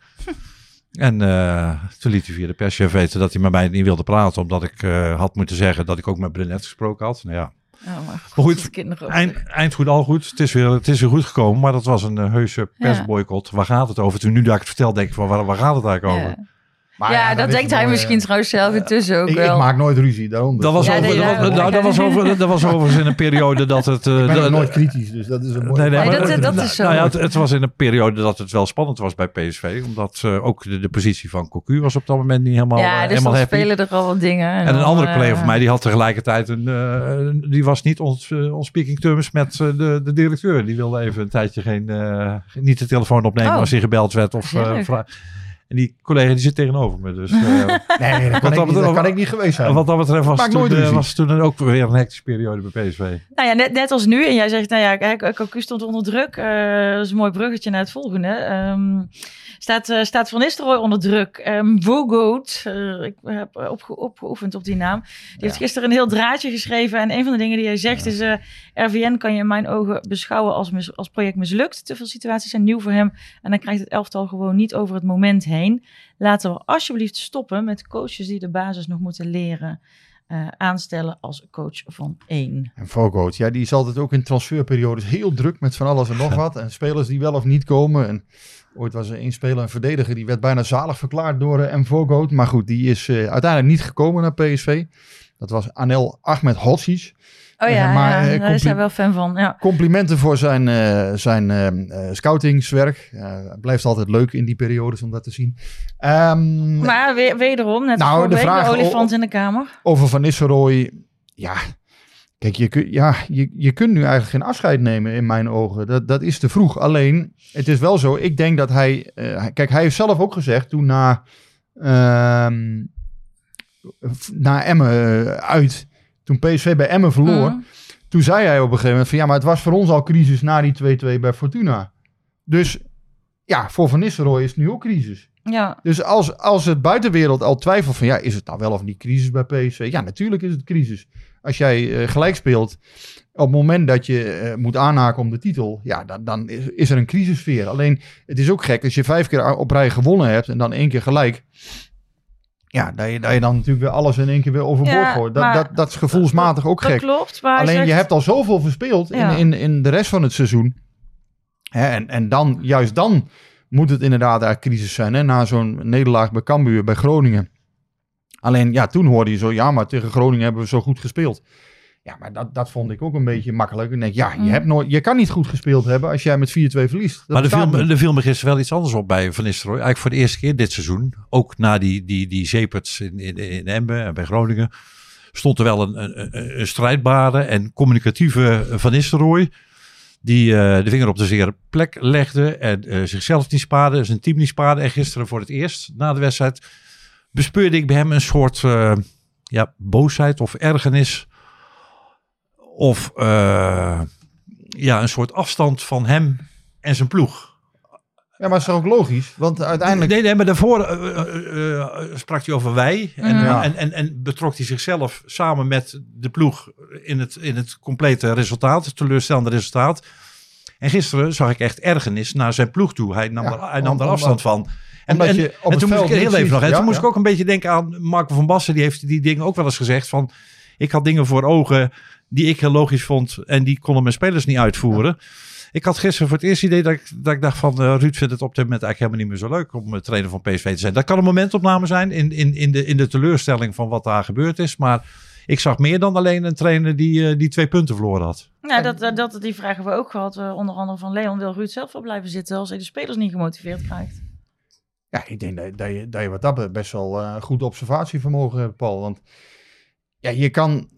En eh, toen liet hij via de perschef weten dat hij met mij niet wilde praten. Omdat ik eh, had moeten zeggen dat ik ook met Brenet gesproken had. Nou ja, Oh, maar Maar goed, goed, eind, eind goed, al goed. Het is, weer, het is weer goed gekomen. Maar dat was een eh, heuse persboycott. Waar gaat het over? Toen nu dat ik het vertel, denk ik van waar, waar gaat het eigenlijk over? Ja, Maar ja, dat denkt hij wel, misschien eh, trouwens zelf intussen ook ik, wel. ik maak nooit ruzie, daarom. Dat was, Ja, over, nee, dat, ja, was- nou, dat, was over, dat was overigens in een periode dat het... eh, ik ben nooit kritisch, dus dat is een mooie... Nee, nee, Nee, maar- dat- dat is zo. Nou ja, het, het was in een periode dat het wel spannend was bij PSV. Omdat eh, ook de, de positie van Cocu was op dat moment niet helemaal, ja, dus helemaal dan happy. spelen er al wat dingen. En een dan, andere collega van mij, die had tegelijkertijd een... eh, die was niet on, eh, on speaking terms met de, de directeur. Die wilde even een tijdje geen, eh, niet de telefoon opnemen Oh. als hij gebeld werd. Of, eh, en die collega die zit tegenover me. Dus eh, Nee, dat kan, ik, dat niet, dat betreft- kan ik niet geweest zijn. wat dat betreft was, toen, nooit eh, was toen ook weer een hectische periode bij PSV. Nou ja, net, net als nu. En jij zegt, nou ja, kijk, Cocu stond onder druk. Eh, dat is een mooi bruggetje naar het volgende. Ehm, staat, eh, staat Van Nistelrooy onder druk. Ehm Vogoat, eh, ik heb opge opgeoefend op die naam. Die heeft gisteren een heel draadje geschreven. En een van de dingen die hij zegt is... eh, RVN kan je in mijn ogen beschouwen als, mis- als project mislukt. Te veel situaties zijn nieuw voor hem. En dan krijgt het elftal gewoon niet over het moment heen. Laten we alsjeblieft stoppen met coaches die de basis nog moeten leren... eh, aanstellen als coach van één. En Vogoot, ja, die is altijd ook in transferperiodes heel druk met van alles en nog wat. En spelers die wel of niet komen. En ooit was er één speler, een verdediger, die werd bijna zalig verklaard door uh, M. Maar goed, die is eh, uiteindelijk niet gekomen naar PSV. Dat was Anel Ahmed Hodzic. Oh ja, Eh, maar, ja eh, daar is hij wel fan van. Ja. Complimenten voor zijn, eh, zijn scoutingswerk. Het blijft altijd leuk in die periodes om dat te zien. Ehm, Maar weer, wederom, net als Nou, de week, vraag- de olifant in de kamer. over Van Nistelrooy. Ja, kijk, je, kun- ja, je, je kunt nu eigenlijk geen afscheid nemen in mijn ogen. Dat, dat is te vroeg. Alleen, het is wel zo. Ik denk dat hij... kijk, hij heeft zelf ook gezegd toen na... ehm na Emmen uit... Toen PSV bij Emmen verloor... Mhm. Toen zei hij op een gegeven moment van... Ja, maar het was voor ons al crisis na die 2-2 bij Fortuna. Dus ja, voor Van Nistelrooy is het nu ook crisis. Ja, Dus als, als het buitenwereld al twijfelt van ja, is het nou wel of niet crisis bij PSV? Ja, natuurlijk is het crisis. Als jij eh, gelijk speelt op het moment dat je eh, moet aanhaken om de titel, ja, dan, dan is, is er een crisissfeer. Alleen, het is ook gek als je vijf keer op rij gewonnen hebt en dan één keer gelijk. Ja, dat je, dat je dan natuurlijk weer alles in één keer weer overboord Ja, gooit. Dat, dat, dat is gevoelsmatig ook Dat gek. klopt, maar Alleen zegt- je hebt al zoveel verspeeld Ja. in, in, in de rest van het seizoen. Hè, en, en dan, juist dan moet het inderdaad eigenlijk crisis zijn. Hè? Na zo'n nederlaag bij Cambuur, bij Groningen. Alleen ja, toen hoorde je zo, ja, maar tegen Groningen hebben we zo goed gespeeld. Ja, maar dat, dat vond ik ook een beetje makkelijk. Ik denk, ja, je, Mm. hebt nooit, je kan niet goed gespeeld hebben als jij met 4-2 verliest. Dat maar er viel, er viel me gisteren wel iets anders op bij Van Nistelrooy. Eigenlijk voor de eerste keer dit seizoen. Ook na die, die, die zeeperts in, in, in Emmen en bij Groningen. Stond er wel een, een, strijdbare en communicatieve Van Nistelrooy. Die eh, de vinger op de zere plek legde. En eh, zichzelf niet spaarde. Zijn team niet spaarde. En gisteren voor het eerst na de wedstrijd. Bespeurde ik bij hem een soort eh, ja, boosheid of ergernis. Of eh, ja, een soort afstand van hem en zijn ploeg. Ja, maar het is ook logisch? Want uiteindelijk... Nee, nee, maar daarvoor eh, eh, sprak hij over wij. En, Ja. en, en, en betrok hij zichzelf samen met de ploeg in het, in het complete resultaat, het teleurstellende resultaat. En gisteren zag ik echt ergernis naar zijn ploeg toe. Hij nam, Ja, er, hij nam om- er afstand van. En, en, je op en toen moest ik heel even nog. toen moest ik ook een beetje denken aan Marco van Basten. Die heeft die dingen ook wel eens gezegd van. Ik had dingen voor ogen die ik heel logisch vond. En die konden mijn spelers niet uitvoeren. Ik had gisteren voor het eerst idee dat ik, dat ik dacht van eh, Ruud vindt het op dit moment eigenlijk helemaal niet meer zo leuk om eh, trainer van PSV te zijn. Dat kan een momentopname zijn in, in, in, de, in de teleurstelling van wat daar gebeurd is. Maar ik zag meer dan alleen een trainer die, eh, die twee punten verloren had. Ja, dat, dat, dat, die vragen hebben we ook gehad. eh, onder andere van Leon. Wil Ruud zelf wel blijven zitten als hij de spelers niet gemotiveerd krijgt? Ja, ik denk dat, dat, je, dat je wat dat betreft best wel eh, goed observatievermogen hebt, Paul. Want ja, je kan...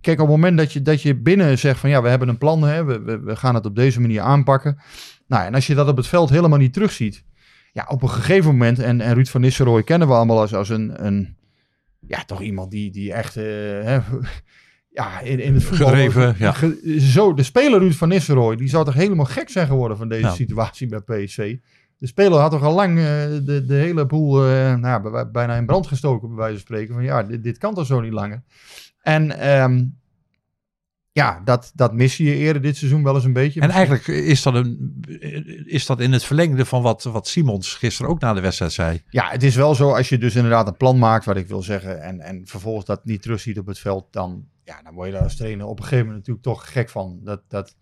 Kijk, op het moment dat je, dat je binnen zegt van ja, we hebben een plan, hè, we, we, we gaan het op deze manier aanpakken. Nou, en als je dat op het veld helemaal niet terugziet. Ja, op een gegeven moment, en, en Ruud van Nistelrooy kennen we allemaal als, als een, een, ja, toch iemand die, die echt, eh, hè, ja, in, in het voetbal... Gedreven, ja. ge- zo, de speler Ruud van Nistelrooy, die zou toch helemaal gek zijn geworden van deze Nou. situatie bij PSV. De speler had toch al lang eh, de, de hele boel eh, nou bijna in brand gestoken, bij wijze van spreken. Van ja, dit, dit kan toch zo niet langer. En ehm, ja, dat, dat mis je eerder dit seizoen wel eens een beetje. En eigenlijk is dat, een, is dat in het verlengde van wat, wat Simons gisteren ook na de wedstrijd zei. Ja, het is wel zo als je dus inderdaad een plan maakt, wat ik wil zeggen, en, en vervolgens dat niet terugziet op het veld, dan, ja, dan word je daar als trainer op een gegeven moment natuurlijk toch gek van. Dat, dat,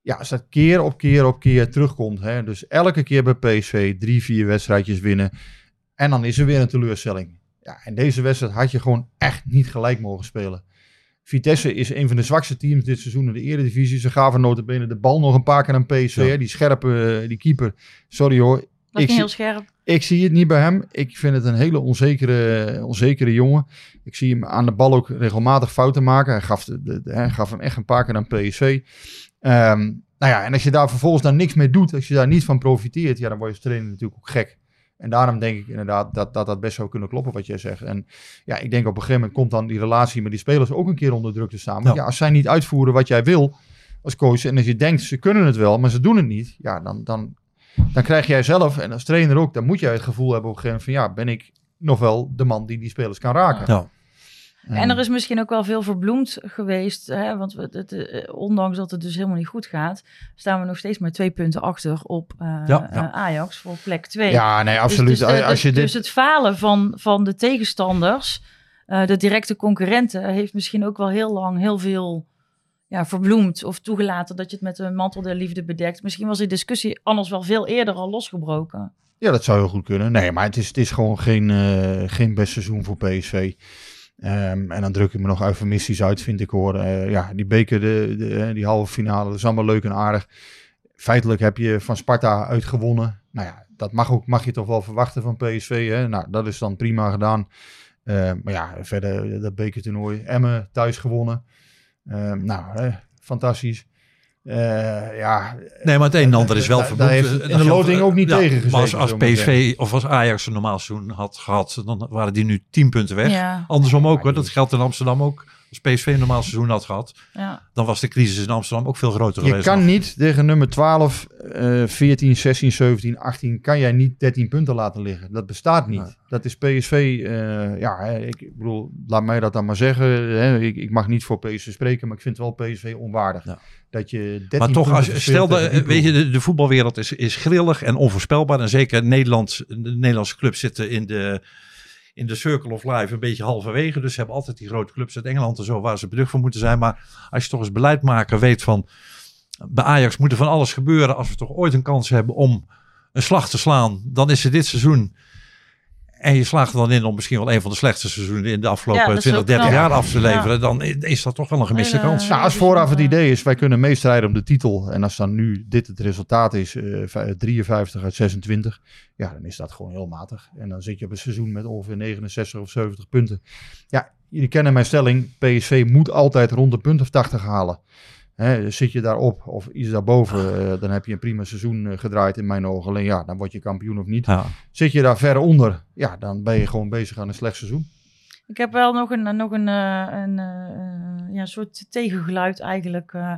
ja, als dat keer op keer op keer terugkomt, hè, dus elke keer bij PSV drie, vier wedstrijdjes winnen, en dan is er weer een teleurstelling. Ja, en deze wedstrijd had je gewoon echt niet gelijk mogen spelen. Vitesse is een van de zwakste teams dit seizoen in de Eredivisie. Ze gaven notabene de bal nog een paar keer aan PSV. Ja. hè, Die scherpe, eh, die keeper. Sorry hoor, Dat Ik heel scherp. ik zie het niet bij hem. Ik vind het een hele onzekere, onzekere jongen. Ik zie hem aan de bal ook regelmatig fouten maken. Hij gaf, de, de- de- hij gaf hem echt een paar keer aan PSV. Ehm, nou ja, en als je daar vervolgens dan niks mee doet, als je daar niet van profiteert, ja, dan word je als trainer natuurlijk ook gek. En daarom denk ik inderdaad dat dat, dat best zou kunnen kloppen wat jij zegt. En ja, ik denk op een gegeven moment komt dan die relatie met die spelers ook een keer onder druk te staan. Ja, als zij niet uitvoeren wat jij wil als coach, en als je denkt ze kunnen het wel, maar ze doen het niet, ja, dan, dan, dan krijg jij zelf, en als trainer ook, dan moet jij het gevoel hebben op een gegeven moment van ja, ben ik nog wel de man die die spelers kan raken. Ja. En er is misschien ook wel veel verbloemd geweest. Hè? Want we, het, eh, ondanks dat het dus helemaal niet goed gaat, staan we nog steeds maar twee punten achter op eh, Ja, ja. eh, Ajax voor plek twee. Ja, nee, Dus- absoluut. Dus, als je dus dit... het falen van, van de tegenstanders, de directe concurrenten, heeft misschien ook wel heel lang heel veel ja, verbloemd of toegelaten dat je het met een mantel der liefde bedekt. Misschien was die discussie anders wel veel eerder al losgebroken. Ja, dat zou heel goed kunnen. Nee, maar het is, het is gewoon geen, geen best seizoen voor PSV. Ehm, en dan druk ik me nog eufemistisch uit, vind ik hoor. Eh, ja, die beker, de, eh, die halve finale, dat is allemaal leuk en aardig. Feitelijk heb je van Sparta uitgewonnen. Nou ja, dat mag, ook, mag je toch wel verwachten van PSV. Hè? Nou, dat is dan prima gedaan. Eh, maar ja, verder eh, dat bekertoernooi. Emmen thuis gewonnen. Ehm, nou, hè, fantastisch. Eh, ja, Nee, maar het een en ander is wel Dat in de loting ook niet ja, tegen Maar als, PSV of als Ajax een normaal seizoen had gehad, dan waren die nu 10 punten weg. Ja, Andersom ook, hoor. dat geldt in Amsterdam ook. Als PSV een normaal seizoen had gehad, ja. dan was de crisis in Amsterdam ook veel groter Je geweest. kan nog. niet tegen nummer 12, eh 14, 16, 17, 18, kan jij niet 13 punten laten liggen. Dat bestaat niet. Nee. Dat is PSV, eh, ja, ik bedoel, laat mij dat dan maar zeggen. Hè, ik, ik mag niet voor PSV spreken, maar ik vind wel PSV onwaardig. Ja. Dat je 13 Maar toch, als, stel, de, weet je, de, de voetbalwereld is, is grillig en onvoorspelbaar. En zeker Nederland, de Nederlandse clubs zitten in de, in de Circle of Life een beetje halverwege. Dus ze hebben altijd die grote clubs uit Engeland en zo waar ze beducht voor moeten zijn. Maar als je toch als beleidmaker weet van bij Ajax moet er van alles gebeuren als we toch ooit een kans hebben om een slag te slaan, dan is het dit seizoen. En je slaagt er dan in om misschien wel een van de slechtste seizoenen in de afgelopen dat is 20, ook 30 knap. jaar af te Ja. leveren. Dan is dat toch wel een gemiste Hele- kans. Nou, als vooraf het idee is, wij kunnen meestrijden om de titel. En als dan nu dit het resultaat is, eh, vij- 53 uit 26. Ja, dan is dat gewoon heel matig. En dan zit je op een seizoen met ongeveer 69 of 70 punten. Ja, jullie kennen mijn stelling. PSV moet altijd rond de punt of 80 halen. Hè, zit je daarop of iets daarboven, eh, dan heb je een prima seizoen eh, gedraaid in mijn ogen. Alleen ja, dan word je kampioen of niet. Ja. Zit je daar ver onder, ja, dan ben je gewoon bezig aan een slecht seizoen. Ik heb wel nog een, nog een, eh, een eh, ja, soort tegengeluid eigenlijk eh,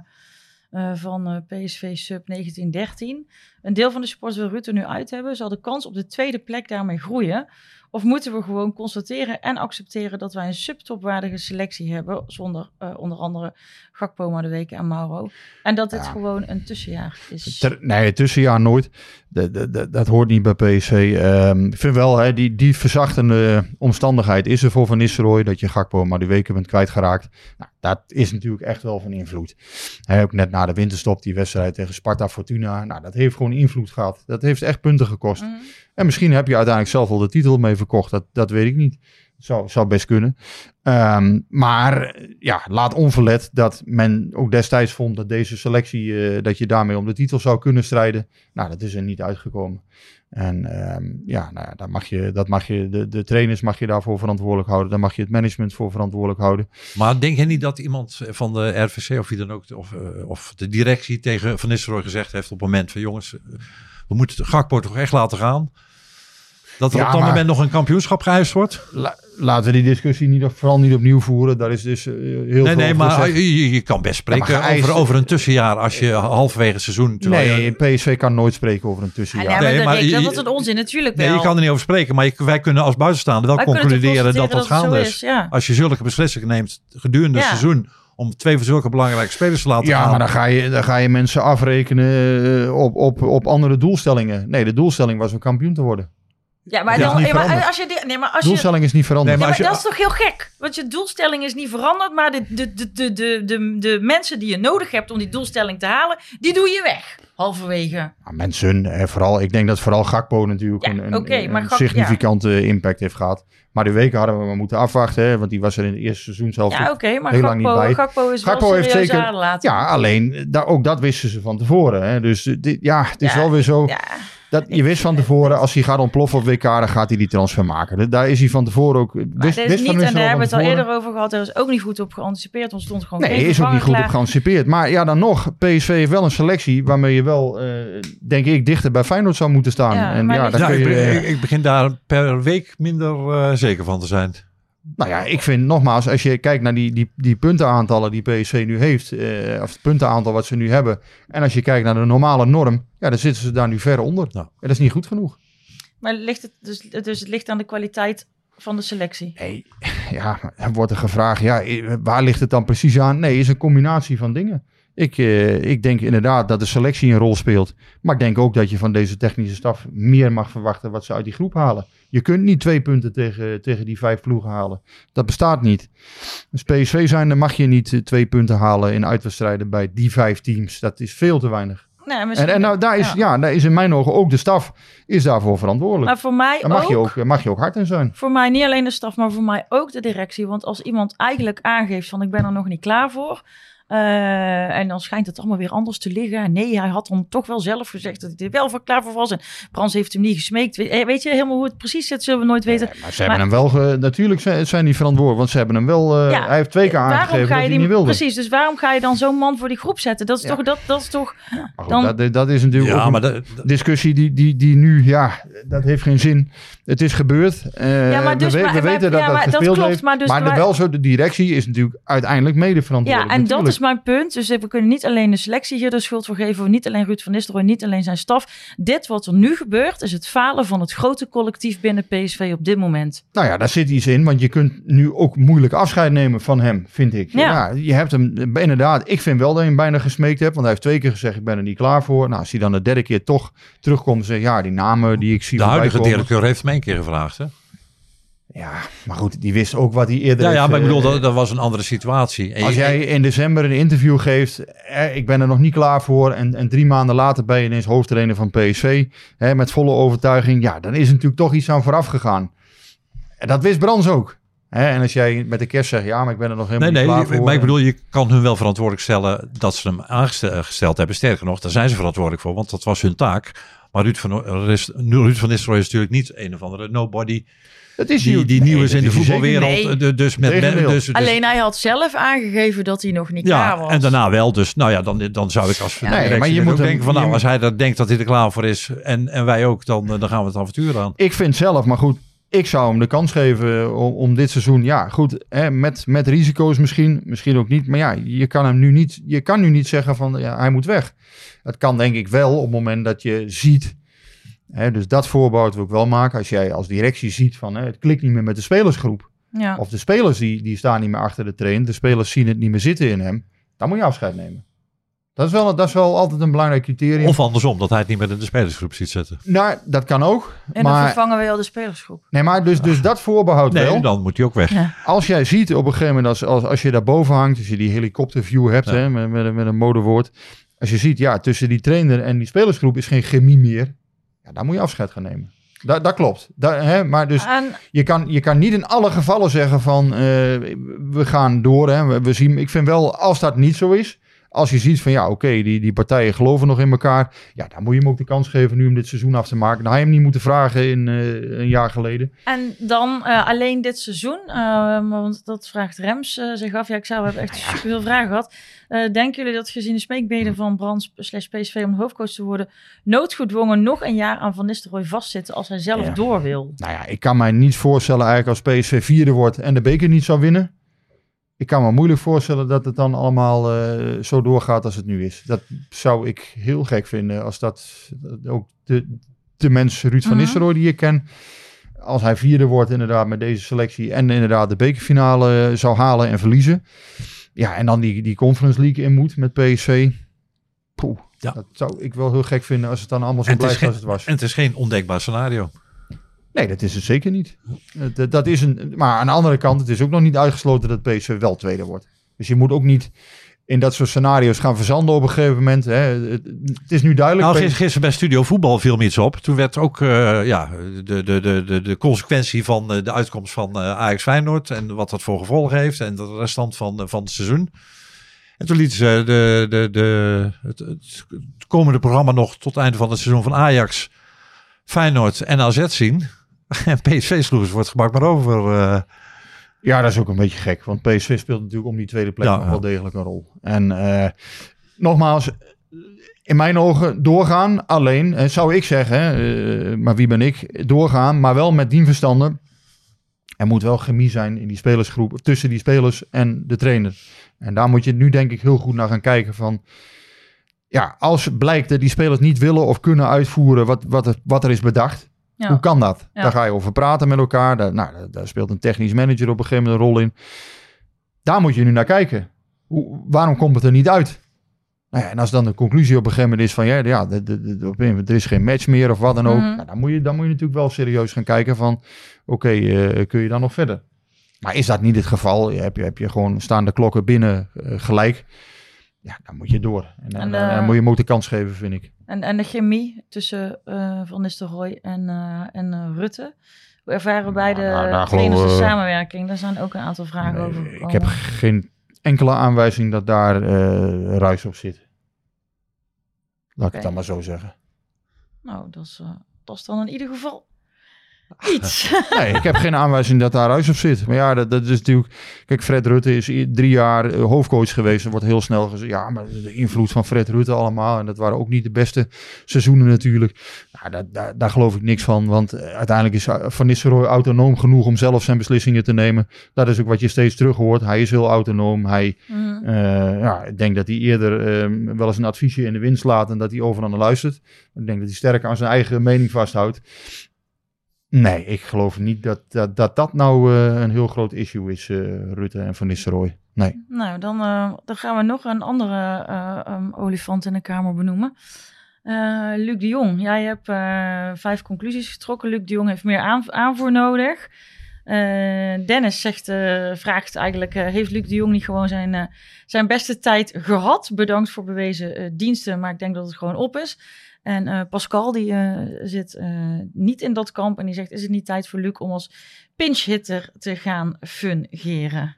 eh, van eh, PSV Sub 1913. Een deel van de supporters wil Rutte nu uit hebben. Zal de kans op de tweede plek daarmee groeien? Of moeten we gewoon constateren en accepteren dat wij een subtopwaardige selectie hebben, zonder eh, onder andere Gakpo, Maar de Weken en Mauro. En dat dit Ja. gewoon een tussenjaar is. Ter- nee, het tussenjaar nooit. Dat, dat, dat, dat hoort niet bij PSV. Ehm, ik vind wel, hè, die, die verzachtende omstandigheid is er voor Van Nistelrooy. Dat je Gakpo maar die weken bent kwijtgeraakt. Nou, dat is natuurlijk echt wel van invloed. Hè, ook net na de winterstop, die wedstrijd tegen Sparta Fortuna. Nou, dat heeft gewoon invloed gehad. Dat heeft echt punten gekost. Mhm. En misschien heb je uiteindelijk zelf wel de titel mee verkocht. Dat, dat weet ik niet. Zou, zou best kunnen. Ehm, maar ja, laat onverlet dat men ook destijds vond dat deze selectie, eh, dat je daarmee om de titel zou kunnen strijden. Nou, dat is er niet uitgekomen. En ehm, ja, nou ja, daar mag je, dat mag je, de, de trainers mag je daarvoor verantwoordelijk houden. Daar mag je het management voor verantwoordelijk houden. Maar denk je niet dat iemand van de RVC of wie dan ook, of, eh, of de directie tegen Van Nistelrooy gezegd heeft op het moment van jongens, we moeten de Gakpo toch echt laten gaan? Dat er Ja, op dat maar- moment nog een kampioenschap geëist wordt? La- laten we die discussie niet, vooral niet opnieuw voeren. Daar is dus eh, heel Nee, veel nee, over maar gezegd. je, kan best spreken geëist- over, over een tussenjaar als je halverwege het seizoen... terwijl je- Nee, PSV kan nooit spreken over een Ah, tussenjaar. ja, maar Nee, dat- maar dat was een onzin, natuurlijk Nee, wel. je kan er niet over spreken, maar je- wij kunnen als buitenstaander wel Wij concluderen dat dat gaande is. Ja. Als je zulke beslissingen neemt gedurende het seizoen om twee van zulke belangrijke spelers te laten Ja, gaan. maar dan ga je, dan ga je mensen afrekenen eh, op, op, op andere doelstellingen. Nee, de doelstelling was om kampioen te worden. Ja, maar, Ja, dan, maar veranderd. als je die- nee, maar als je doelstelling is niet veranderd. Nee, Ja, maar maar als je- dat is toch heel gek? Want je doelstelling is niet veranderd, maar de, de, de, de, de, de, de mensen die je nodig hebt om die doelstelling te halen, die doe je weg. Halverwege. Nou, mensen, eh, vooral, ik denk dat vooral Gakpo natuurlijk Ja, een, een, oké, maar een Gak- significante impact heeft gehad. Maar de weken hadden we maar moeten afwachten, hè, want die was er in het eerste seizoen zelf Ja, oké, maar heel lang niet Gakpo, bij. Gakpo is Gakpo wel heeft zeker-. Ja, alleen eh, daar, ook dat wisten ze van tevoren. Hè. Dus eh, dit, ja, het is Ja, wel weer zo. Dat, je wist van tevoren, als hij gaat ontploffen op WK, dan gaat hij die transfer maken. Daar is hij van tevoren ook. maar Wist, dat is wist niet, Van en daar hebben we het al eerder over gehad, er is ook niet goed op geanticipeerd, er stond gewoon Nee, geen is ook niet goed op geanticipeerd. Maar ja, dan nog, PSV heeft wel een selectie waarmee je wel, eh, denk ik, dichter bij Feyenoord zou moeten staan. Ja, en maar ja, daar Ja, kun ik, je, ik, ik begin daar per week minder eh, zeker van te zijn. Nou ja, ik vind nogmaals, als je kijkt naar die, die, die puntenaantallen die PSV nu heeft, eh, of het puntenaantal wat ze nu hebben, en als je kijkt naar de normale norm, ja, dan zitten ze daar nu ver onder. Ja. En dat is niet goed genoeg. Maar ligt het, dus, dus het ligt aan de kwaliteit van de selectie. Nee, ja, dan wordt er gevraagd, ja, eh, waar ligt het dan precies aan? Nee, het is een combinatie van dingen. Ik, eh, ik denk inderdaad dat de selectie een rol speelt. Maar ik denk ook dat je van deze technische staf meer mag verwachten wat ze uit die groep halen. Je kunt niet twee punten tegen, tegen die vijf ploegen halen. Dat bestaat niet. Als PSV zijn, dan mag je niet eh, twee punten halen in uitwedstrijden bij die vijf teams. Dat is veel te weinig. Nee, En, en nou, daar, is, ja. daar is in mijn ogen ook de staf is daarvoor verantwoordelijk. Maar voor mij Daar mag, ook, je ook, mag je ook hard in zijn. voor mij niet alleen de staf, maar voor mij ook de directie. Want als iemand eigenlijk aangeeft van ik ben er nog niet klaar voor. Eh, en dan schijnt het allemaal weer anders te liggen. En Nee, hij had dan toch wel zelf gezegd dat hij er wel voor klaar voor was. En Frans heeft hem niet gesmeekt. Weet, eh, weet je helemaal hoe het precies zit, zullen we nooit weten. Nee, maar ze hebben hem wel, ge- natuurlijk zijn, zijn die verantwoordelijk, want ze hebben hem wel, eh, Ja, hij heeft twee keer aangegeven ga dat je hij die, niet wilde. Precies, dus waarom ga je dan zo'n man voor die groep zetten? Dat is Ja. toch, dat, dat is toch Maar goed, dan- dat, dat is natuurlijk Ja, maar dat- dat- discussie die, die, die nu, ja, dat heeft geen zin. Het is gebeurd. Eh, Ja, maar dus- we, maar- weten dat ja, dat maar dat gespeeld klopt, heeft. maar dus maar wel zo, de directie is natuurlijk uiteindelijk mede Ja, verantwoordelijk. en dat is mijn punt. Dus we kunnen niet alleen de selectie hier de schuld voor geven. Niet alleen Ruud van Nistelrooy, niet alleen zijn staf. Dit wat er nu gebeurt, is het falen van het grote collectief binnen PSV op dit moment. Nou ja, daar zit iets in, want je kunt nu ook moeilijk afscheid nemen van hem, vind ik. Ja. je hebt hem inderdaad, ik vind wel dat je hem bijna gesmeekt hebt, want hij heeft twee keer gezegd, ik ben er niet klaar voor. Nou, als hij dan de derde keer toch terugkomt en zegt, ja, die namen die ik zie de huidige directeur heeft hem één keer gevraagd. Hè? Ja, maar goed, die wist ook wat hij eerder Ja, ja maar ik bedoel, eh, dat, dat was een andere situatie. En Als je- jij in december een interview geeft, eh, ik ben er nog niet klaar voor en, en drie maanden later ben je ineens hoofdtrainer van PSV, hè, met volle overtuiging, ja, dan is natuurlijk toch iets aan vooraf gegaan. En dat wist Brands ook. Hè, en als jij met de kerst zegt, ja, maar ik ben er nog helemaal Nee, niet nee, klaar voor. maar ik bedoel, je kan hun wel verantwoordelijk stellen dat ze hem aangesteld hebben. Sterker nog, daar zijn ze verantwoordelijk voor, want dat was hun taak. Maar Ruud van, Ruud van Nistelrooy is natuurlijk niet een of andere nobody dat is die, hij- die nee, nieuw is in de voetbalwereld. Nee. De- Dus met Tegendeel. dus, dus- Alleen hij had zelf aangegeven dat hij nog niet klaar ja, was. en daarna wel. Dus nou ja, dan, dan zou ik als Ja. Nee, maar je moet hem- denken van nou, als hij dat denkt dat hij er klaar voor is en, en wij ook, dan, eh, dan gaan we het avontuur aan. Ik vind zelf, maar goed, ik zou hem de kans geven om, om dit seizoen, ja, goed, hè, met, met risico's misschien, misschien ook niet. Maar ja, je kan hem nu niet, je kan nu niet zeggen van, ja, hij moet weg. Het kan denk ik wel op het moment dat je ziet, dus dat voorbehoud wil ik wel maken. Als jij als directie ziet van, hè, het klikt niet meer met de spelersgroep. ja. Of de spelers die, die staan niet meer achter de train, de spelers zien het niet meer zitten in hem. Dan moet je afscheid nemen. Dat is wel, dat is wel altijd een belangrijk criterium. Of andersom, dat hij het niet meer in de spelersgroep ziet zitten. nou, dat kan ook. en dan maar, vervangen we al de spelersgroep. nee, maar dus, dus dat voorbehoud Nee, wel. dan moet hij ook weg. Ja. Als jij ziet op een gegeven moment, als, als, als je daar boven hangt, als je die helikopterview hebt, Ja. hè, met, met, met een modewoord. Als je ziet, ja, tussen die trainer en die spelersgroep is geen chemie meer. Ja, dan moet je afscheid gaan nemen. Da, dat klopt. Da, hè, maar dus En je kan, je kan niet in alle gevallen zeggen van, eh, we gaan door. Hè, we, we zien, ik vind wel, als dat niet zo is, als je ziet van, ja, oké, die, die partijen geloven nog in elkaar. Ja, dan moet je hem ook de kans geven nu om dit seizoen af te maken. Dan had je hem niet moeten vragen in eh, een jaar geleden. En dan eh, alleen dit seizoen, eh, want dat vraagt Rems zich af. Ja, ik zou, hebben echt superveel vragen gehad. Eh, denken jullie dat gezien de smeekbeden van Brands slash PSV om de hoofdcoach te worden, noodgedwongen nog een jaar aan Van Nistelrooy vastzitten als hij zelf Ja. door wil? Nou ja, ik kan mij niet voorstellen eigenlijk als PSV vierde wordt en de beker niet zou winnen. Ik kan me moeilijk voorstellen dat het dan allemaal eh, zo doorgaat als het nu is. Dat zou ik heel gek vinden als dat dat ook de, de mens Ruud van Mhm. Nistelrooy die ik ken, als hij vierde wordt inderdaad met deze selectie en inderdaad de bekerfinale eh, zou halen en verliezen. Ja, en dan die, die Conference League in moet met PSV. Poeh, Ja. dat zou ik wel heel gek vinden als het dan allemaal zo blijft als het was. en het is geen ondenkbaar scenario. Nee, dat is het zeker niet. Dat, dat is een, maar aan de andere kant, het is ook nog niet uitgesloten dat PSV wel tweede wordt. Dus je moet ook niet in dat soort scenario's gaan verzanden op een gegeven moment. Hè. Het, is nu duidelijk. Nou, P- gis- gisteren bij Studio Voetbal viel me iets op. Toen werd ook eh, ja, de, de, de, de, de consequentie van eh, de uitkomst van eh, Ajax Feyenoord en wat dat voor gevolgen heeft en de restant van, eh, van het seizoen. En toen lieten ze de, de, de, het, het komende programma nog tot het einde van het seizoen van Ajax, Feyenoord en AZ zien. En PSV sloeg ze voor het gebak maar over. eh. Ja, dat is ook een beetje gek. Want PSV speelt natuurlijk om die tweede plek Ja, nog wel degelijk een rol. En eh, nogmaals, in mijn ogen doorgaan. Alleen, eh, zou ik zeggen, eh, maar wie ben ik? Doorgaan, maar wel met die verstanden. Er moet wel chemie zijn in die spelersgroep, tussen die spelers en de trainer. En daar moet je nu denk ik heel goed naar gaan kijken van... Ja, als blijkt dat die spelers niet willen of kunnen uitvoeren wat, wat, er, wat er is bedacht. Ja. Hoe kan dat? Ja. Daar ga je over praten met elkaar. Daar, nou, daar- speelt een technisch manager op een gegeven moment een rol in. Daar moet je nu naar kijken. Hoe, waarom komt het er niet uit? Nou ja, en als dan de conclusie op een gegeven moment is van ja, ja de, de, er is geen match meer of wat dan ook. Mhm. Nou, dan, moet je, dan moet je natuurlijk wel serieus gaan kijken van oké, eh, kun je dan nog verder? Maar is dat niet het geval? Heb je, heb je gewoon staande klokken binnen eh, gelijk? Ja, dan moet je door. En dan, En, eh, dan moet je hem ook de kans geven, vind ik. En, en de chemie tussen eh, Van Nistelrooy en, eh, en eh, Rutte. Hoe ervaren beide nou, trainers de geloven- samenwerking? Daar zijn ook een aantal vragen Nee, over ik heb geen enkele aanwijzing dat daar eh ruis op zit. Laat ik het dan maar zo zeggen. Nou, dat is, eh, dat is dan in ieder geval iets. Nee, ik heb geen aanwijzing dat daar ruis op zit. Maar ja, dat, dat is natuurlijk... Kijk, Fred Rutte is drie jaar eh, hoofdcoach geweest. Er wordt heel snel gezegd... Ja, maar de invloed van Fred Rutte allemaal. En dat waren ook niet de beste seizoenen natuurlijk. Nou, daar, daar, daar geloof ik niks van. Want eh, uiteindelijk is eh, Van Nistelrooy autonoom genoeg om zelf zijn beslissingen te nemen. Dat is ook wat je steeds terug hoort. Hij is heel autonoom. Hij... Eh, ja, ik denk dat hij eerder eh, wel eens een adviesje in de wind slaat en dat hij overal naar luistert. Ik denk dat hij sterk aan zijn eigen mening vasthoudt. Nee, ik geloof niet dat dat, dat, dat nou eh, een heel groot issue is, eh, Rutte en Van Nistelrooy. Nee. Nou, dan, eh, dan gaan we nog een andere eh, um, olifant in de kamer benoemen. Luc de Jong, jij hebt vijf conclusies getrokken. Luc de Jong heeft meer aan- aanvoer nodig. Dennis zegt, vraagt eigenlijk, heeft Luc de Jong niet gewoon zijn, zijn beste tijd gehad? Bedankt voor bewezen diensten, maar ik denk dat het gewoon op is. En eh, Pascal, die eh, zit eh, niet in dat kamp en die zegt, is het niet tijd voor Luc om als pinch-hitter te gaan fungeren?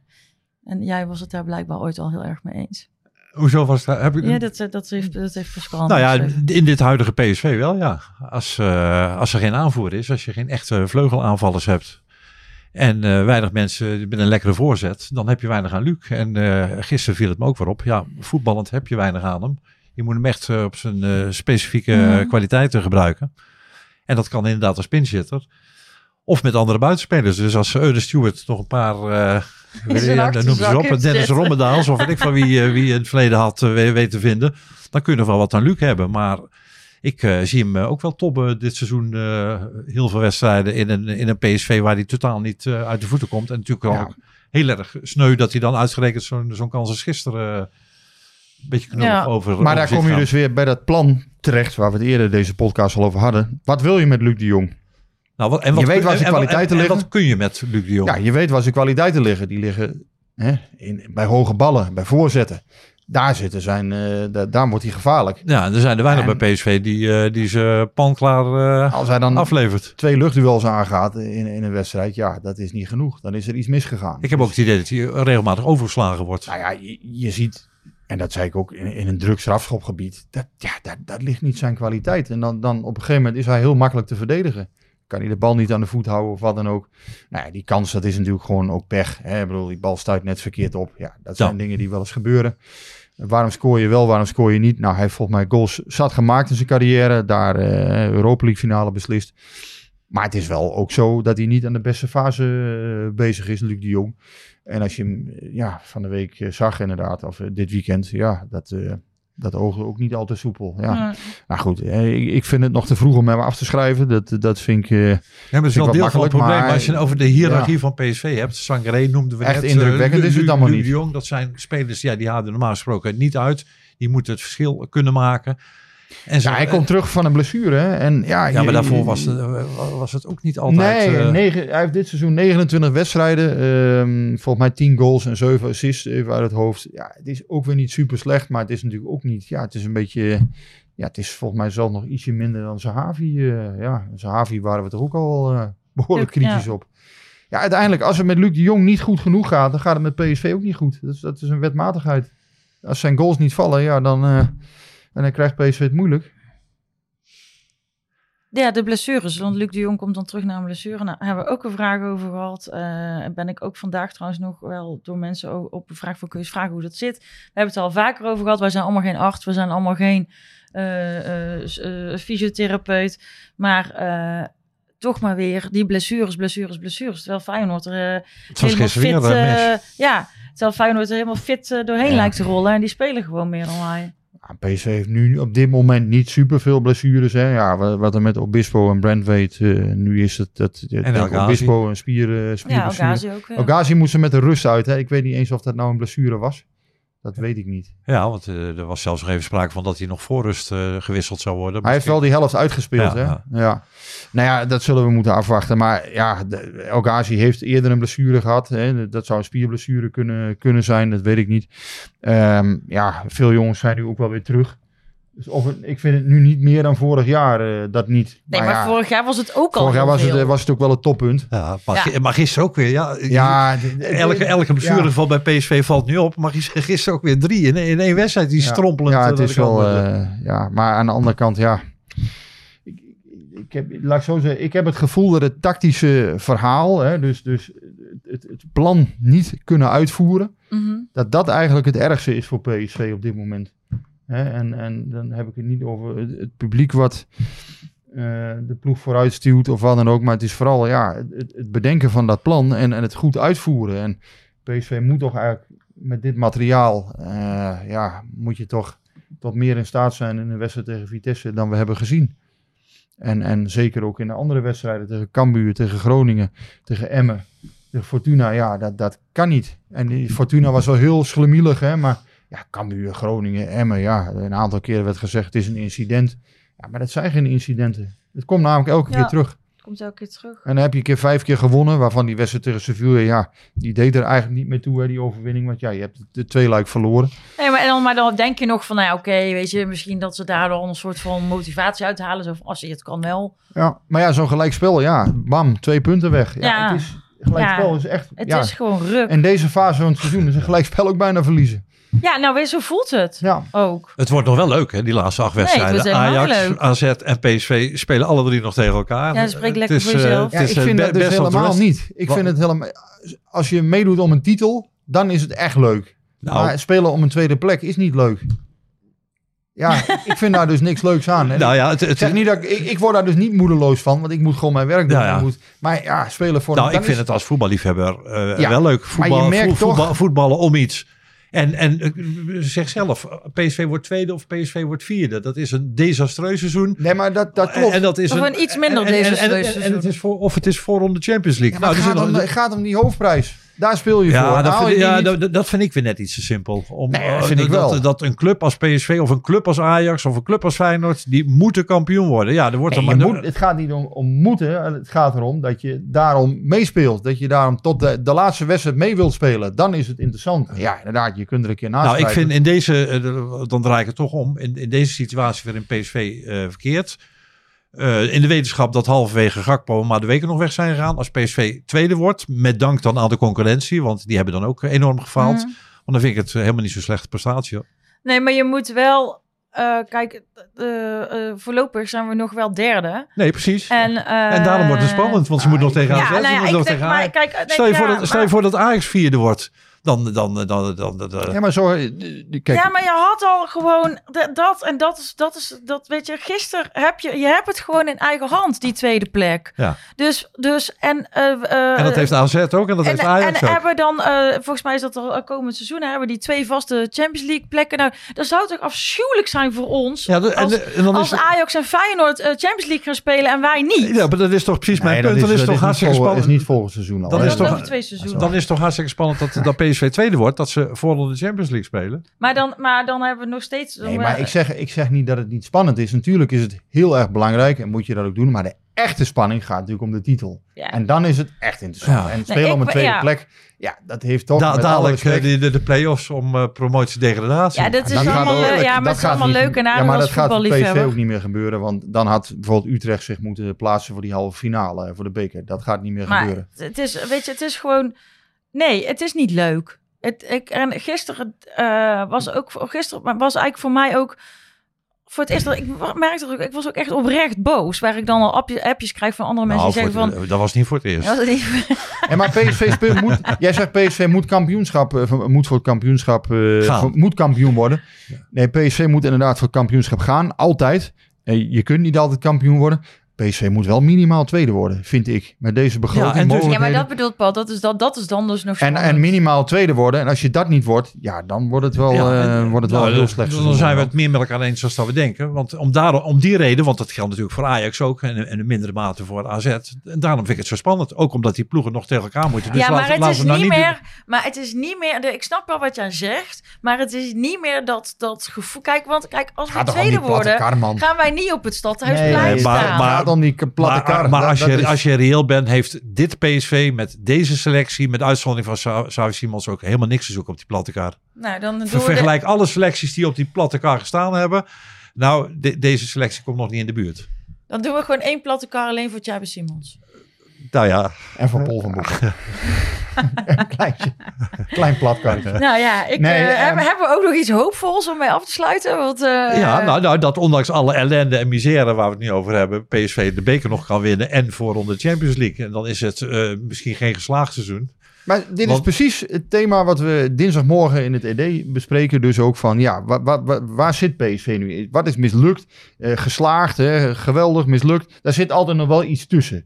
En jij was het daar blijkbaar ooit al heel erg mee eens. Hoezo was dat? Heb ik, Ja, dat, dat, heeft, dat heeft Pascal nou ja, in dit huidige PSV wel, ja. Als, als er geen aanvoer is, als je geen echte vleugelaanvallers hebt en weinig mensen met een lekkere voorzet, dan heb je weinig aan Luc. En eh, gisteren viel het me ook weer op. Ja, voetballend heb je weinig aan hem. Je moet hem echt eh, op zijn eh, specifieke eh, kwaliteiten gebruiken. En dat kan inderdaad als pinchitter. Of met andere buitenspelers. Dus als Eude Stewart nog een paar... dan noem ze op. Dennis. Rommedaals of weet ik van wie, wie in het verleden had we- weten te vinden. Dan kun je nog wel wat aan Luc hebben. Maar ik zie hem ook wel tobben dit seizoen. heel veel wedstrijden in een, in een PSV waar hij totaal niet uit de voeten komt. En natuurlijk Ja. ook heel erg sneu dat hij dan uitgerekend zo'n zo'n kans als gisteren... een beetje knullig Ja. over Maar daar kom je gaan. dus weer bij dat plan terecht, waar we het eerder deze podcast al over hadden. Wat wil je met Luc de Jong? Nou, wat, en wat Je weet kun- waar zijn en- en- kwaliteiten en- en liggen. wat kun je met Luc de Jong? Ja, je weet waar zijn kwaliteiten liggen. Die liggen hè, in, bij hoge ballen, bij voorzetten. Daar zitten zijn, eh, da- daar wordt hij gevaarlijk. Ja, er zijn er weinig En- bij PSV die, eh, die ze panklaar eh Als hij dan aflevert. twee luchtduels aangaat in, in een wedstrijd, ja, dat is niet genoeg. Dan is er iets misgegaan. Ik heb ook het idee dat hij regelmatig overgeslagen wordt. Nou ja, je, je ziet, en dat zei ik ook in, in een druk strafschopgebied, dat, ja, dat, dat ligt niet zijn kwaliteit. En dan, dan op een gegeven moment is hij heel makkelijk te verdedigen. Kan hij de bal niet aan de voet houden of wat dan ook. Nou ja, die kans, dat is natuurlijk gewoon ook pech. Hè? Ik bedoel, die bal stuit net verkeerd op. Ja, dat zijn Ja. dingen die wel eens gebeuren. Waarom scoor je wel, waarom scoor je niet? Nou, hij heeft volgens mij goals zat gemaakt in zijn carrière. Daar eh Europa League finale beslist. Maar het is wel ook zo dat hij niet aan de beste fase eh, bezig is, Luc de Jong. En als je hem eh, ja, van de week eh, zag inderdaad, of eh, dit weekend, ja, dat, eh dat oogde ook niet al te soepel. Ja. Ja. Nou goed, ik, ik vind het nog te vroeg om hem af te schrijven. Dat, dat vind ik eh, Ja, maar het is wel deel van het probleem. maar- Maar als je over de hiërarchie van PSV hebt. Sangaré noemden we Echt net. indrukwekkend is het allemaal niet. de Jong, dat zijn spelers ja, die halen normaal gesproken niet uit. Die moeten het verschil kunnen maken. En zo, ja, hij komt terug van een blessure. hè. En, ja, ja, je- maar daarvoor was het, was het ook niet altijd... nee, negen, hij heeft dit seizoen 29 wedstrijden. ehm, volgens mij 10 goals en 7 assists even uit het hoofd. Ja, het is ook weer niet super slecht, maar het is natuurlijk ook niet. Ja, het is een beetje. Ja, het is volgens mij zelf nog ietsje minder dan Zahavi. eh ja, Zahavi waren we toch ook al eh, behoorlijk ja. kritisch op. Ja, uiteindelijk, als het met Luc de Jong niet goed genoeg gaat, dan gaat het met PSV ook niet goed. Dat is, dat is een wetmatigheid. Als zijn goals niet vallen, ja, dan, eh, en dan krijgt PSV het moeilijk. Ja, de blessures. Want Luc de Jong komt dan terug naar een blessure. Nou, hebben we ook een vraag over gehad. Eh, ben ik ook vandaag trouwens nog wel door mensen op een vraag voor kun je eens vragen hoe dat zit. We hebben het al vaker over gehad. Wij zijn allemaal geen arts. We zijn allemaal geen eh, eh, fysiotherapeut. Maar eh, toch maar weer die blessures, blessures, blessures. Terwijl Feyenoord er eh, het was helemaal fit... eh, ja, terwijl Feyenoord er helemaal fit doorheen Ja. lijkt te rollen. En die spelen gewoon meer dan wij. Ja, PSV heeft nu op dit moment niet super veel blessures. Hè. Ja, wat, er met Obispo en Brent weet, eh, nu is het dat. Obispo een spier, uh, Ja. Algazi ook weer. Ogazi moest er met de rust uit. Hè. Ik weet niet eens of dat nou een blessure was. Dat weet ik niet. Ja, want eh, er was zelfs nog even sprake van dat hij nog voor rust eh, gewisseld zou worden. Hij heeft wel die helft uitgespeeld. Ja, hè? ja. Ja. Nou ja, dat zullen we moeten afwachten. Maar ja, El Ghazi heeft eerder een blessure gehad. Hè? Dat zou een spierblessure kunnen, kunnen zijn. Dat weet ik niet. Ehm, ja, veel jongens zijn nu ook wel weer terug. Dus of het, ik vind het nu niet meer dan vorig jaar. eh, dat niet. Nee, maar ja, vorig jaar was het ook al vorig jaar was het, veel. was het ook wel het toppunt. Ja, maar, Ja. gi- maar gisteren ook weer. Ja, Ja, elke, elke blessuregeval bij PSV valt nu op. Maar gis- gisteren ook weer drie in, in één wedstrijd. Die Ja. strompelend. Ja, eh, het is de kant wel. eh, ja, maar aan de andere kant, ja. Ik, ik, heb, laat ik zo zeggen, ik heb het gevoel dat het tactische verhaal, hè, dus, dus het, het plan niet kunnen uitvoeren, Mhm. dat dat eigenlijk het ergste is voor PSV op dit moment. En, en dan heb ik het niet over het, publiek wat eh, de ploeg vooruit stuwt of wat dan ook, maar het is vooral ja, het, bedenken van dat plan en, en het goed uitvoeren. En PSV moet toch eigenlijk met dit materiaal, eh, ja, moet je toch tot meer in staat zijn in een wedstrijd tegen Vitesse dan we hebben gezien. En, en zeker ook in de andere wedstrijden tegen Cambuur, tegen Groningen, tegen Emmen, tegen Fortuna. Ja, dat, dat kan niet. En die Fortuna was wel heel schlemielig, hè, maar ja, Cambuur, Groningen, Emmen, ja, een aantal keren werd gezegd het is een incident. Ja, maar dat zijn geen incidenten. Het komt namelijk elke Ja. keer terug. Komt elke keer terug. En dan heb je een keer vijf keer gewonnen, waarvan die wedstrijd tegen Sevilla, ja, die deed er eigenlijk niet meer toe, hè, die overwinning. Want ja, je hebt de twee luik verloren. Nee, maar, en dan, maar dan denk je nog van, nou ja, oké, weet je, misschien dat ze daardoor een soort van motivatie uithalen. Zo van, als je het kan wel. Ja, maar ja, zo'n gelijkspel, ja, bam, twee punten weg. Ja, Ja. het is, gelijkspel is echt, Het is gewoon ruk. En deze fase van het seizoen is een gelijkspel ook bijna verliezen. Ja, nou weer zo voelt het Ja. ook. Het wordt nog wel leuk, hè, die laatste acht Nee, het wedstrijden. helemaal Ajax, leuk. AZ en PSV spelen alle drie nog tegen elkaar. Ja, spreek Het lekker is, voor eh, jezelf. Ja, het ik is, vind eh, dat dus helemaal niet. Ik Wat- vind het helemaal... Als je meedoet om een titel, dan is het echt leuk. Nou, maar spelen om een tweede plek is niet leuk. Ja, ik vind daar dus niks leuks aan. Nou ja, het, ik het, zeg niet dat ik, ik, ik word daar dus niet moedeloos van, want ik moet gewoon mijn werk doen. Ja, ja. Ik moet, maar ja, spelen voor nou, ik vind is- het als voetballiefhebber eh, Ja, wel leuk. maar Voetbal, je merkt voet- toch- voetbal- voetballen om iets. En, en eh, zeg zelf, PSV wordt tweede of PSV wordt vierde. Dat is een desastreus seizoen. Nee, maar dat, dat klopt. en dat is Of een iets minder en- desastreus en- en- en seizoen. het is voor, Of het is voor om de Champions League. Ja, maar nou, het, gaat zit om, nog- het gaat om die hoofdprijs. Daar speel je voor. Ja, dat Haal vind, ja niet- dat, dat vind ik weer net iets te simpel. Om, Nee, eh, vind ik dat, wel. Dat, een club als PSV of een club als Ajax of een club als Feyenoord, die moeten kampioen worden. Ja, er wordt Nee, er maar... moet, het gaat niet om, om moeten. Het gaat erom dat je daarom meespeelt. Dat je daarom tot de, de laatste wedstrijd mee wilt spelen. Dan is het interessant. Ja, inderdaad. Je kunt er een keer naast Nou, ik vind in deze, eh, dan draai ik het toch om, in, in deze situatie waarin PSV eh, verkeert. Eh, in de wetenschap dat halverwege Gakpo maar de weken nog weg zijn gegaan. Als PSV tweede wordt, met dank dan aan de concurrentie, want die hebben dan ook enorm gefaald. Mhm. Want dan vind ik het helemaal niet zo'n slechte prestatie. hoor. Nee, maar je moet wel... eh kijk, eh, voorlopig zijn we nog wel derde. Nee, precies. En, En daarom wordt het spannend, want ze moeten nog tegen AZ. Ja, ze nou ja, nog denk, tegen maar kijk... Stel je, ja, voor dat, stel je maar- voor dat Ajax vierde wordt. Dan, dan, dan, dan, dan, dan- Ja, maar zo... eh, Kijk, Ja, maar je had al gewoon dat en dat is, dat is, dat weet je, gisteren heb je, je hebt het gewoon in eigen hand, die tweede plek. Ja. Dus, dus, en... eh, eh, en dat heeft AZ ook en dat en, heeft Ajax en ook. hebben dan, eh, volgens mij is dat al komend seizoen, hebben we die twee vaste Champions League plekken. Nou, dat zou toch afschuwelijk zijn voor ons Ja, en, als, en dan als is, Ajax en Feyenoord Champions League gaan spelen en wij niet. ja, maar dat is toch precies mijn nee, punt. Dan is dat toch hartstikke spannend. is niet volgend seizoen al. Dan Dat is toch- twee seizoenen. Dan is toch hartstikke spannend dat, dat PSV tweede wordt. Dat ze voor de Champions League spelen. Maar dan, maar dan hebben we nog steeds... Nee, maar ik zeg, ik zeg niet dat het niet spannend is. Natuurlijk is het heel erg belangrijk en moet je dat ook doen. Maar de echte spanning gaat natuurlijk om de titel. Ja. En dan is het echt interessant. Ja. En spelen om een tweede ja. plek, ja, dat heeft toch Da- met alle dadelijk eh, de, de, de play-offs om eh, promotie-degradatie. Ja, dat is allemaal, het- le- ja, dat maar het is gaat allemaal leuk en Ja, maar als dat gaat PSV ook niet meer gebeuren. Want dan had bijvoorbeeld Utrecht zich moeten plaatsen voor die halve finale, eh, voor de beker. Dat gaat niet meer Maar gebeuren. het is, weet je, het is gewoon... Nee, het is niet leuk. Het, ik, en gisteren eh, was ook... Gisteren was eigenlijk voor mij ook... Voor het eerst dat ik merkte ook... Ik was ook echt oprecht boos. Waar ik dan al appjes, appjes krijg van andere mensen Nou, die zeggen van... het- dat was niet voor het eerst. Ja, dat is niet- En maar PSV speelt, moet, jij zegt PSV moet kampioenschap, eh, moet voor het kampioenschap, eh, voor- moet kampioen worden. Nee, PSV moet inderdaad voor het kampioenschap gaan, altijd. Je kunt niet altijd kampioen worden. PSV moet wel minimaal tweede worden, vind ik. Met deze begroting Ja, en dus- Ja, maar dat bedoelt Paul. Dat is, dat, dat is dan dus nog En, en minimaal tweede worden. En als je dat niet wordt, ja, dan wordt het wel, Ja, eh, wordt het wel nou, heel dan- slecht. Dan seizoen. zijn we het meer met elkaar eens dan dat we denken. Want om, daar, om die reden, want dat geldt natuurlijk voor Ajax ook. En, en in mindere mate voor AZ. En daarom vind ik het zo spannend. Ook omdat die ploegen nog tegen elkaar moeten. Dus ja, maar laten, het laten is we nou niet niet meer. Maar het is niet meer. Ik snap wel wat jij zegt. Maar het is niet meer dat, dat gevoel. Kijk, want kijk, als we tweede worden, gaan wij niet op het stadhuisplein Nee, staan. maar- maar- Om die platte maar, kar. maar Dat- als, dat je, is- als je reëel bent, heeft dit PSV met deze selectie, met uitzondering van Sa- Xavi Simons, ook helemaal niks te zoeken op die platte kaart. Nou, dan doen de- Vergelijk alle selecties die op die platte kaart gestaan hebben. Nou, de- deze selectie komt nog niet in de buurt. dan doen we gewoon één platte kar alleen voor Tjabe Simons. Nou ja, En van Paul van Boek. Een kleintje. Klein platkarretje. Nou ja, ik, Nee, eh, ehm, hebben, hebben we ook nog iets hoopvols om mee af te sluiten? Want, eh, ja nou, nou, dat ondanks alle ellende en misère waar we het nu over hebben, PSV de beker nog kan winnen en voor onder de Champions League. En dan is het eh, misschien geen geslaagd seizoen. Maar dit is precies het thema wat we dinsdagmorgen in het ED bespreken. Dus ook van, ja, wa- wa- wa- waar zit PSV nu in? Wat is mislukt? Eh, geslaagd, hè? geweldig, mislukt. Daar zit altijd nog wel iets tussen.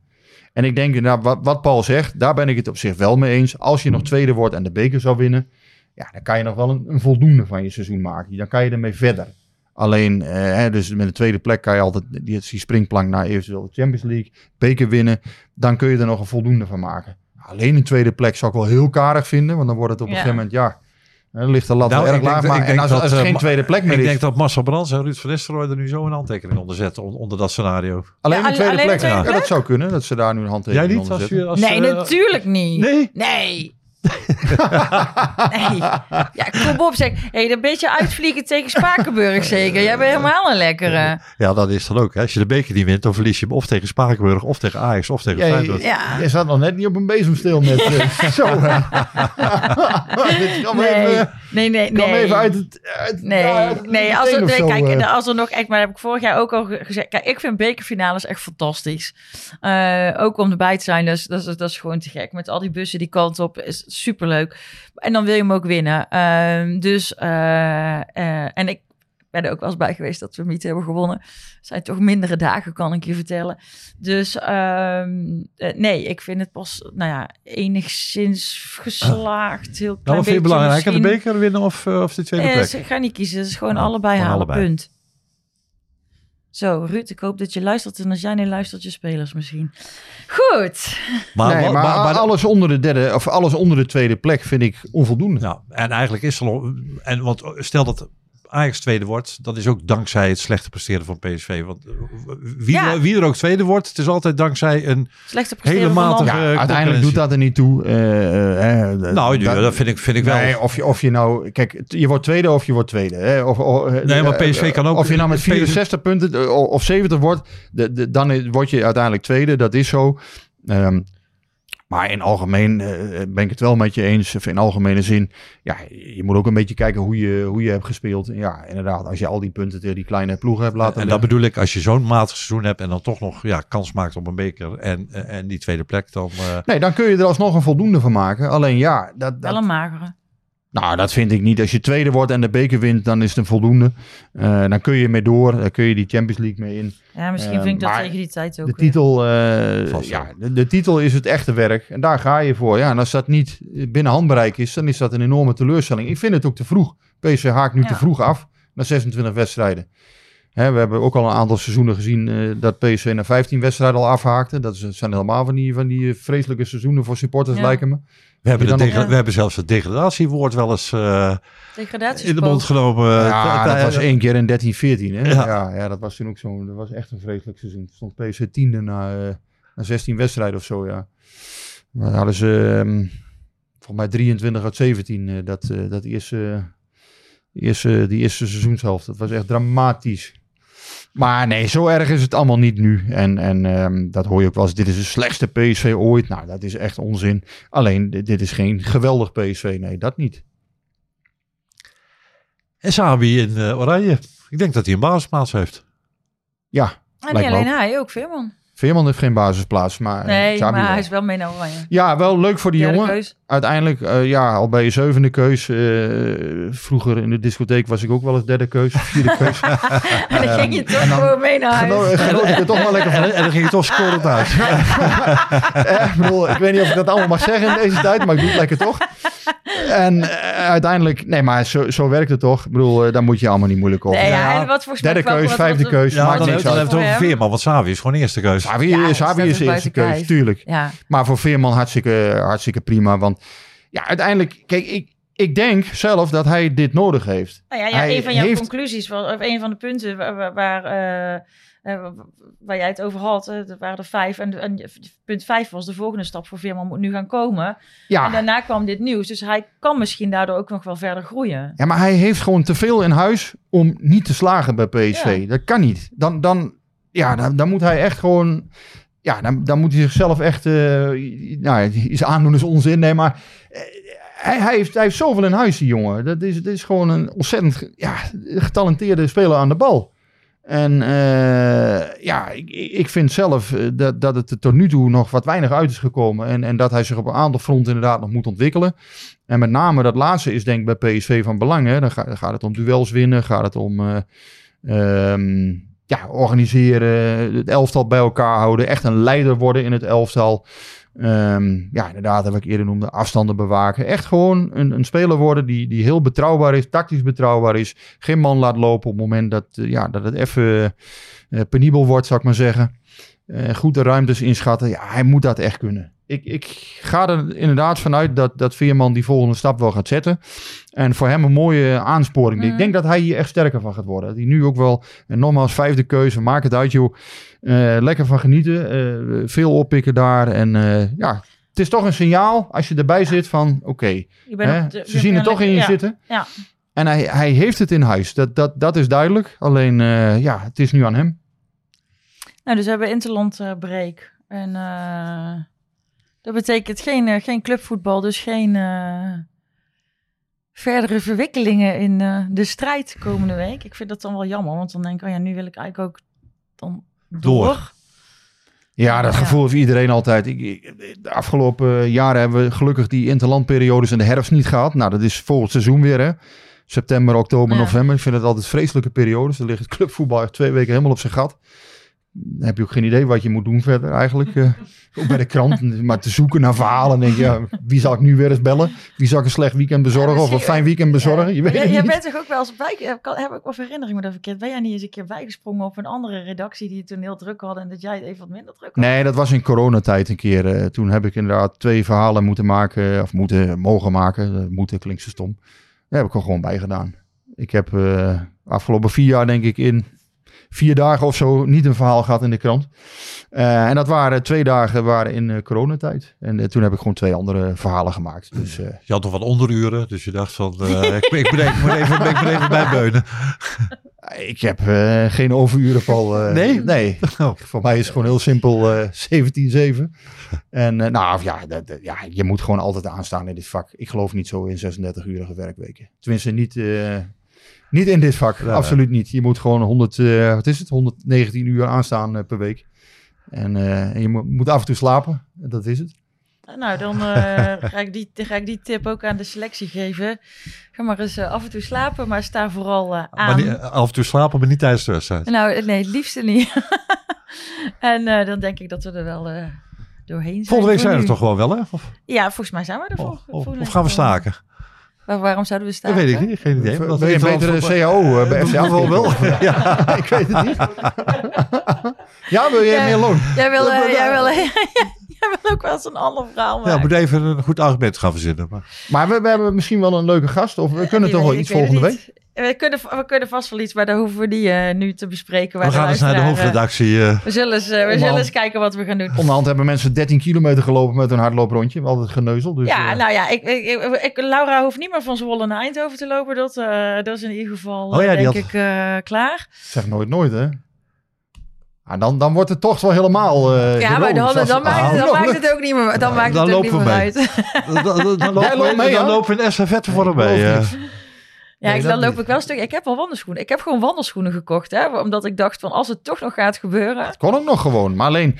En ik denk, nou, wat, wat Paul zegt, daar ben ik het op zich wel mee eens. Als je nog tweede wordt en de beker zou winnen, ja, dan kan je nog wel een, een voldoende van je seizoen maken. Dan kan je ermee verder. Alleen, eh, dus met de tweede plek kan je altijd die, die springplank naar eventueel de Champions League, beker winnen. Dan kun je er nog een voldoende van maken. Alleen een tweede plek zou ik wel heel karig vinden, want dan wordt het op een Ja. gegeven moment, ja, Dan ligt de lat Nou, wel erg ik denk laag. dat- Maar ik denk en als, dat, als er eh, geen Ma- tweede plek meer Ik is, denk dat Marcel Brands en Ruud van Nistelrooy er nu zo een handtekening onder zetten. on- Onder dat scenario. alleen Ja, een tweede alleen plek. tweede Ja, plek? dat zou kunnen, dat ze daar nu een Jij handtekening niet? onder Als zetten. je, als, Nee, eh, natuurlijk niet. Nee? Nee. Nee. Ja, kom op zeg. Hey, een beetje uitvliegen tegen Spakenburg zeker. Jij bent helemaal een lekkere. Ja, dat is dan ook. Hè. Als je de beker niet wint, dan verlies je hem of tegen Spakenburg, of tegen Ajax, of tegen Feyenoord. Ja. jij zat nog net niet op een bezemsteel met eh, zo. Dit Nee, even, nee, nee. nee. even uit het... Uit, Nee, ja, uit het nee, als er, nee kijk, eh. als er nog echt, maar dat heb ik vorig jaar ook al ge- gezegd. Kijk, ik vind bekerfinales echt fantastisch. Eh, ook om erbij te zijn, dus, dat, is, dat is gewoon te gek. Met al die bussen die kant op, is superleuk. En dan wil je hem ook winnen. Ehm, dus, eh, eh, en ik ben er ook wel eens bij geweest dat we hem niet hebben gewonnen. Het zijn toch mindere dagen, kan ik je vertellen. Dus ehm, eh, nee, ik vind het pas, nou ja, enigszins geslaagd. Heel klein Nou, wat vind je beetje belangrijker? De beker winnen of, of de tweede plek? ze gaan niet kiezen. Het is gewoon Ja, allebei halen, allebei. punt. Zo, Ruud, ik hoop dat je luistert. En als jij niet luistert, je spelers misschien. Goed. Maar, nee, maar, maar, maar- maar- alles onder de derde of alles onder de tweede plek vind ik onvoldoende. Nou, en eigenlijk is er al... En want stel dat Ajax tweede wordt, dat is ook dankzij het slechte presteren van PSV. Want eh, wie, Ja. wie er ook tweede wordt, het is altijd dankzij een... Slechte presteren Hele matige-. Ja, eh, uiteindelijk doet dat er niet toe. Eh, Nou, ja, dat vind ik, vind ik wel. Nee, of je, of je nou... Kijk, je wordt tweede of je wordt tweede. Hè? Of, of, Nee, maar PSV kan ook- Of je nou met PSV 64 punten of of 70 wordt, de, de, dan word je uiteindelijk tweede. Dat is zo. Ehm, maar in algemeen eh, ben ik het wel met je eens. Of in algemene zin, ja, je moet ook een beetje kijken hoe je, hoe je hebt gespeeld. En Ja, inderdaad, als je al die punten tegen die kleine ploegen hebt laten en dat bedoel ik, als je zo'n matig seizoen hebt en dan toch nog ja, kans maakt op een beker en, en die tweede plek, dan... eh, Nee, dan kun je er alsnog een voldoende van maken. Alleen ja, dat, dat, Wel een magere. Nou, dat vind ik niet. Als je tweede wordt en de beker wint, dan is het een voldoende. Eh, dan kun je mee door. Dan kun je die Champions League mee in. Ja, misschien Eh, vind ik dat maar tegen die tijd ook De titel, eh, ja, de, de titel is het echte werk. En daar ga je voor. Ja, en als dat niet binnen handbereik is, dan is dat een enorme teleurstelling. Ik vind het ook te vroeg. PSV haakt nu Ja. te vroeg af na 26 wedstrijden. Hè, we hebben ook al een aantal seizoenen gezien eh, dat PSV na 15 wedstrijden al afhaakte. Dat is- zijn helemaal van die, van die vreselijke seizoenen voor supporters, Ja. lijken me. We, hebben dan we hebben zelfs het degradatiewoord wel eens eh, in de mond genomen. Ja, Eh, dat was één keer in 13, 14. Hè? Ja. Ja. Ja, dat was toen ook zo. Dat was echt een vreselijk seizoen. Toen stond PSV tiende na, eh, na 16 wedstrijden of zo, ja. Maar dan hadden ze ehm, volgens mij 23 uit 17. eh, dat, eh, dat eerste, eerste, die eerste seizoenshelft. Dat was echt dramatisch. Maar nee, zo erg is het allemaal niet nu. En, en ehm, dat hoor je ook wel eens. Dit is de slechtste PSV ooit. Nou, dat is echt onzin. Alleen, dit, is geen geweldig PSV. Nee, dat niet. En Sabi in eh, Oranje. Ik denk dat hij een basisplaats heeft. Ja, En niet alleen ook. hij, ook Veerman. Veerman heeft geen basisplaats. Maar, Nee, Xabi maar wel. hij is wel mee naar Oranje. Ja, wel leuk voor die Derde jongen. keus. Uiteindelijk, eh, ja, al bij je zevende keus. eh, vroeger in de discotheek was ik ook wel eens derde keus, vierde keus. En dan ging je toch en dan- gewoon mee naar huis. Er toch wel lekker van. En, dan ging je toch scoren thuis. Eh, ik, bedoel, ik weet niet of ik dat allemaal mag zeggen in deze tijd, maar ik doe het lekker toch. En eh, uiteindelijk, nee, maar zo, zo werkt het toch. Ik bedoel, eh, daar moet je allemaal niet moeilijk over. Nee, ja, en wat voor Derde keus, wat- vijfde keus, Ja, maakt dan, niks dan uit. hebben we het over. Veerman, want Savi is gewoon eerste keus. Xavi, Ja, Xavi is is de eerste tuurlijk. Ja, Maar voor Veerman hartstikke, hartstikke prima. Want ja, uiteindelijk, kijk, ik, ik denk zelf dat hij dit nodig heeft. nou ja, ja Hij een van jouw heeft- conclusies, was- of een van de punten waar, waar, waar, eh, eh, waar jij het over had, eh, er waren er vijf. En, en punt vijf was de volgende stap voor Veerman moet nu gaan komen. En Ja, daarna kwam dit nieuws, dus hij kan misschien daardoor ook nog wel verder groeien. ja, maar hij heeft gewoon te veel in huis om niet te slagen bij PSV. Ja. Dat kan niet. Dan, dan, ja, dan, moet hij echt gewoon... Ja, dan, dan moet hij zichzelf echt... eh nou, iets aandoen is onzin. Nee, maar... eh, hij, hij, heeft, hij heeft zoveel in huis, die jongen. Dat is, dat is gewoon een ontzettend ja, getalenteerde speler aan de bal. En eh, ja, ik, ik vind zelf dat, dat het er tot nu toe nog wat weinig uit is gekomen. En, en dat hij zich op een aantal fronten inderdaad nog moet ontwikkelen. En met name dat laatste is denk ik bij PSV van belang. Hè. Dan, ga- dan gaat het om duels winnen, gaat het om eh, ehm, ja, organiseren, het elftal bij elkaar houden. Echt een leider worden in het elftal. Ehm, ja, inderdaad, wat ik eerder noemde, afstanden bewaken. Echt gewoon een, een speler worden die, die heel betrouwbaar is, tactisch betrouwbaar is. Geen man laat lopen op het moment dat, eh, ja, dat het even eh, penibel wordt, zou ik maar zeggen. Eh, goed de ruimtes inschatten. Ja, hij moet dat echt kunnen. Ik, ik ga er inderdaad vanuit dat, dat Veerman die volgende stap wel gaat zetten. En voor hem een mooie aansporing. Mhm. Ik denk dat hij hier echt sterker van gaat worden. Dat hij nu ook wel, en nogmaals, vijfde keuze, maak het uit joh. Eh, lekker van genieten, eh, veel oppikken daar. En eh, ja, het is toch een signaal als je erbij zit van, oké, ze je zien het toch in je ja. zitten. Ja. En hij, hij heeft het in huis, dat, dat, dat is duidelijk. Alleen, eh, ja, het is nu aan hem. Nou, dus we hebben Interland eh break. En eh, dat betekent geen, eh, geen clubvoetbal, dus geen eh, verdere verwikkelingen in eh, de strijd komende week. Ik vind dat dan wel jammer, want dan denk ik, oh ja, nu wil ik eigenlijk ook dan door. Door. Ja, dat Ja. gevoel heeft iedereen altijd. De afgelopen jaren hebben we gelukkig die interlandperiodes in de herfst niet gehad. Nou, dat is volgend seizoen weer, hè. September, oktober, Ja. november. Ik vind het altijd vreselijke periodes. Dan ligt het clubvoetbal twee weken helemaal op zijn gat. Dan heb je ook geen idee wat je moet doen verder eigenlijk. eh, ook bij de krant. Maar te zoeken naar verhalen. En denk je, ja, wie zal ik nu weer eens bellen? Wie zal ik een slecht weekend bezorgen? of een fijn weekend bezorgen? Je weet jij, niet. bent toch ook wel eens bij, heb, ik- heb ik of herinnering me dat verkeerd, ben jij niet eens een keer bijgesprongen op een andere redactie die het toen heel druk hadden en dat jij het even wat minder druk had? Nee, dat was in coronatijd een keer. eh, toen heb ik inderdaad twee verhalen moeten maken. Of moeten, mogen maken. Eh, moeten klinkt zo stom. Daar heb ik er gewoon bij gedaan. Ik heb afgelopen vier jaar denk ik in vier dagen of zo niet een verhaal gehad in de krant. Eh, en dat waren twee dagen waren in eh, coronatijd. En eh, toen heb ik gewoon twee andere verhalen gemaakt. Dus eh, Je had nog wat onderuren, dus je dacht van, eh, ik, ik, moet even, even, ik even bijbeunen. ik heb eh, geen overuren, Paul. eh, Nee? Nee. Oh. Voor mij is het gewoon heel simpel eh 17-7. En eh, nou ja, dat, dat- ja, je moet gewoon altijd aanstaan in dit vak. Ik geloof niet zo in 36-urige werkweken. Tenminste, niet, eh, niet in dit vak. Ja. Absoluut niet. Je moet gewoon 100, eh, wat is het? 119 uur aanstaan eh, per week. En, eh, en je moet, moet af en toe slapen. Dat is het. Nou, dan eh, ga, ik die, ga ik die tip ook aan de selectie geven. Ga maar eens af en toe slapen, maar sta vooral aan. Maar niet, af en toe slapen, maar niet tijdens de wedstrijd. Nou, nee, het liefste niet. en eh, dan denk ik dat we er wel eh, doorheen zijn. Volgende week zijn we nu. toch gewoon wel, hè? Of, Ja, volgens mij zijn we er of, vol- of, volgende of week gaan we staken? Waar- waarom zouden we Dat staken? weet ik niet, geen idee. Omdat ben je Interland betere CAO eh, bij FC Bijvoorbeeld. ja, ik weet het niet. ja, wil jij Ja. meer loon? Jij wil, eh, Dat- jij, wil, jij wil ook wel eens een ander verhaal Ja, maken. moet even een goed argument gaan verzinnen. Maar. Maar we, we hebben misschien wel een leuke gast. Of we kunnen toch wel iets volgende week? Niet. We kunnen, we kunnen vast wel iets, maar daar hoeven we die eh, nu te bespreken. We gaan eens naar de luisteraar, eh, hoofdredactie. eh. we zullen, eens, we zullen eens kijken wat we gaan doen. Onderhand hebben mensen 13 kilometer gelopen met een hardlooprondje. Het geneuzel. Dus, ja, nou ja, ik, ik, Laura hoeft niet meer van Zwolle naar Eindhoven te lopen. Dat, dat is in ieder geval, Oh ja, denk had- ik, klaar. zeg nooit nooit, hè? Ah, dan, dan wordt het toch wel helemaal. Ja, maar dan, als- dan, maakt, Ah, het- dan maakt het ook niet meer, dan maakt dan het ook niet meer uit. Dan, dan, dan, dan lopen we, mee, dan lopen we in estafette voor hem geloof mee. Ja, Nee, ik, dat dan loop niet. ik wel een stuk. Ik heb wel wandelschoenen. Ik heb gewoon wandelschoenen gekocht, hè, omdat ik dacht van als het toch nog gaat gebeuren. Het kon ook nog gewoon. Maar alleen,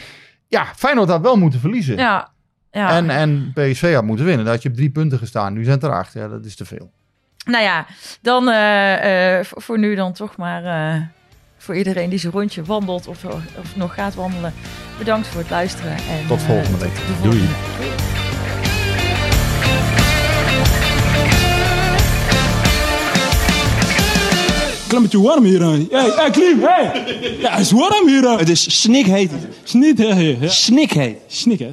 ja, Feyenoord had wel moeten verliezen. Ja, ja. En, en PSV had moeten winnen. Had je op drie punten gestaan. Nu zijn het er acht. Ja, dat is te veel. Nou ja, dan eh, eh, voor nu dan toch maar eh, voor iedereen die zijn rondje wandelt of, of nog gaat wandelen. Bedankt voor het luisteren. En, Tot volgende week. volgende Week. Klimmetje warm hier. hè. Hey, hey, Klim, hey! Ja, het is warm hier. hè. Het is snikheet. Snik, hè, ja. Snikheet. Snik, hè.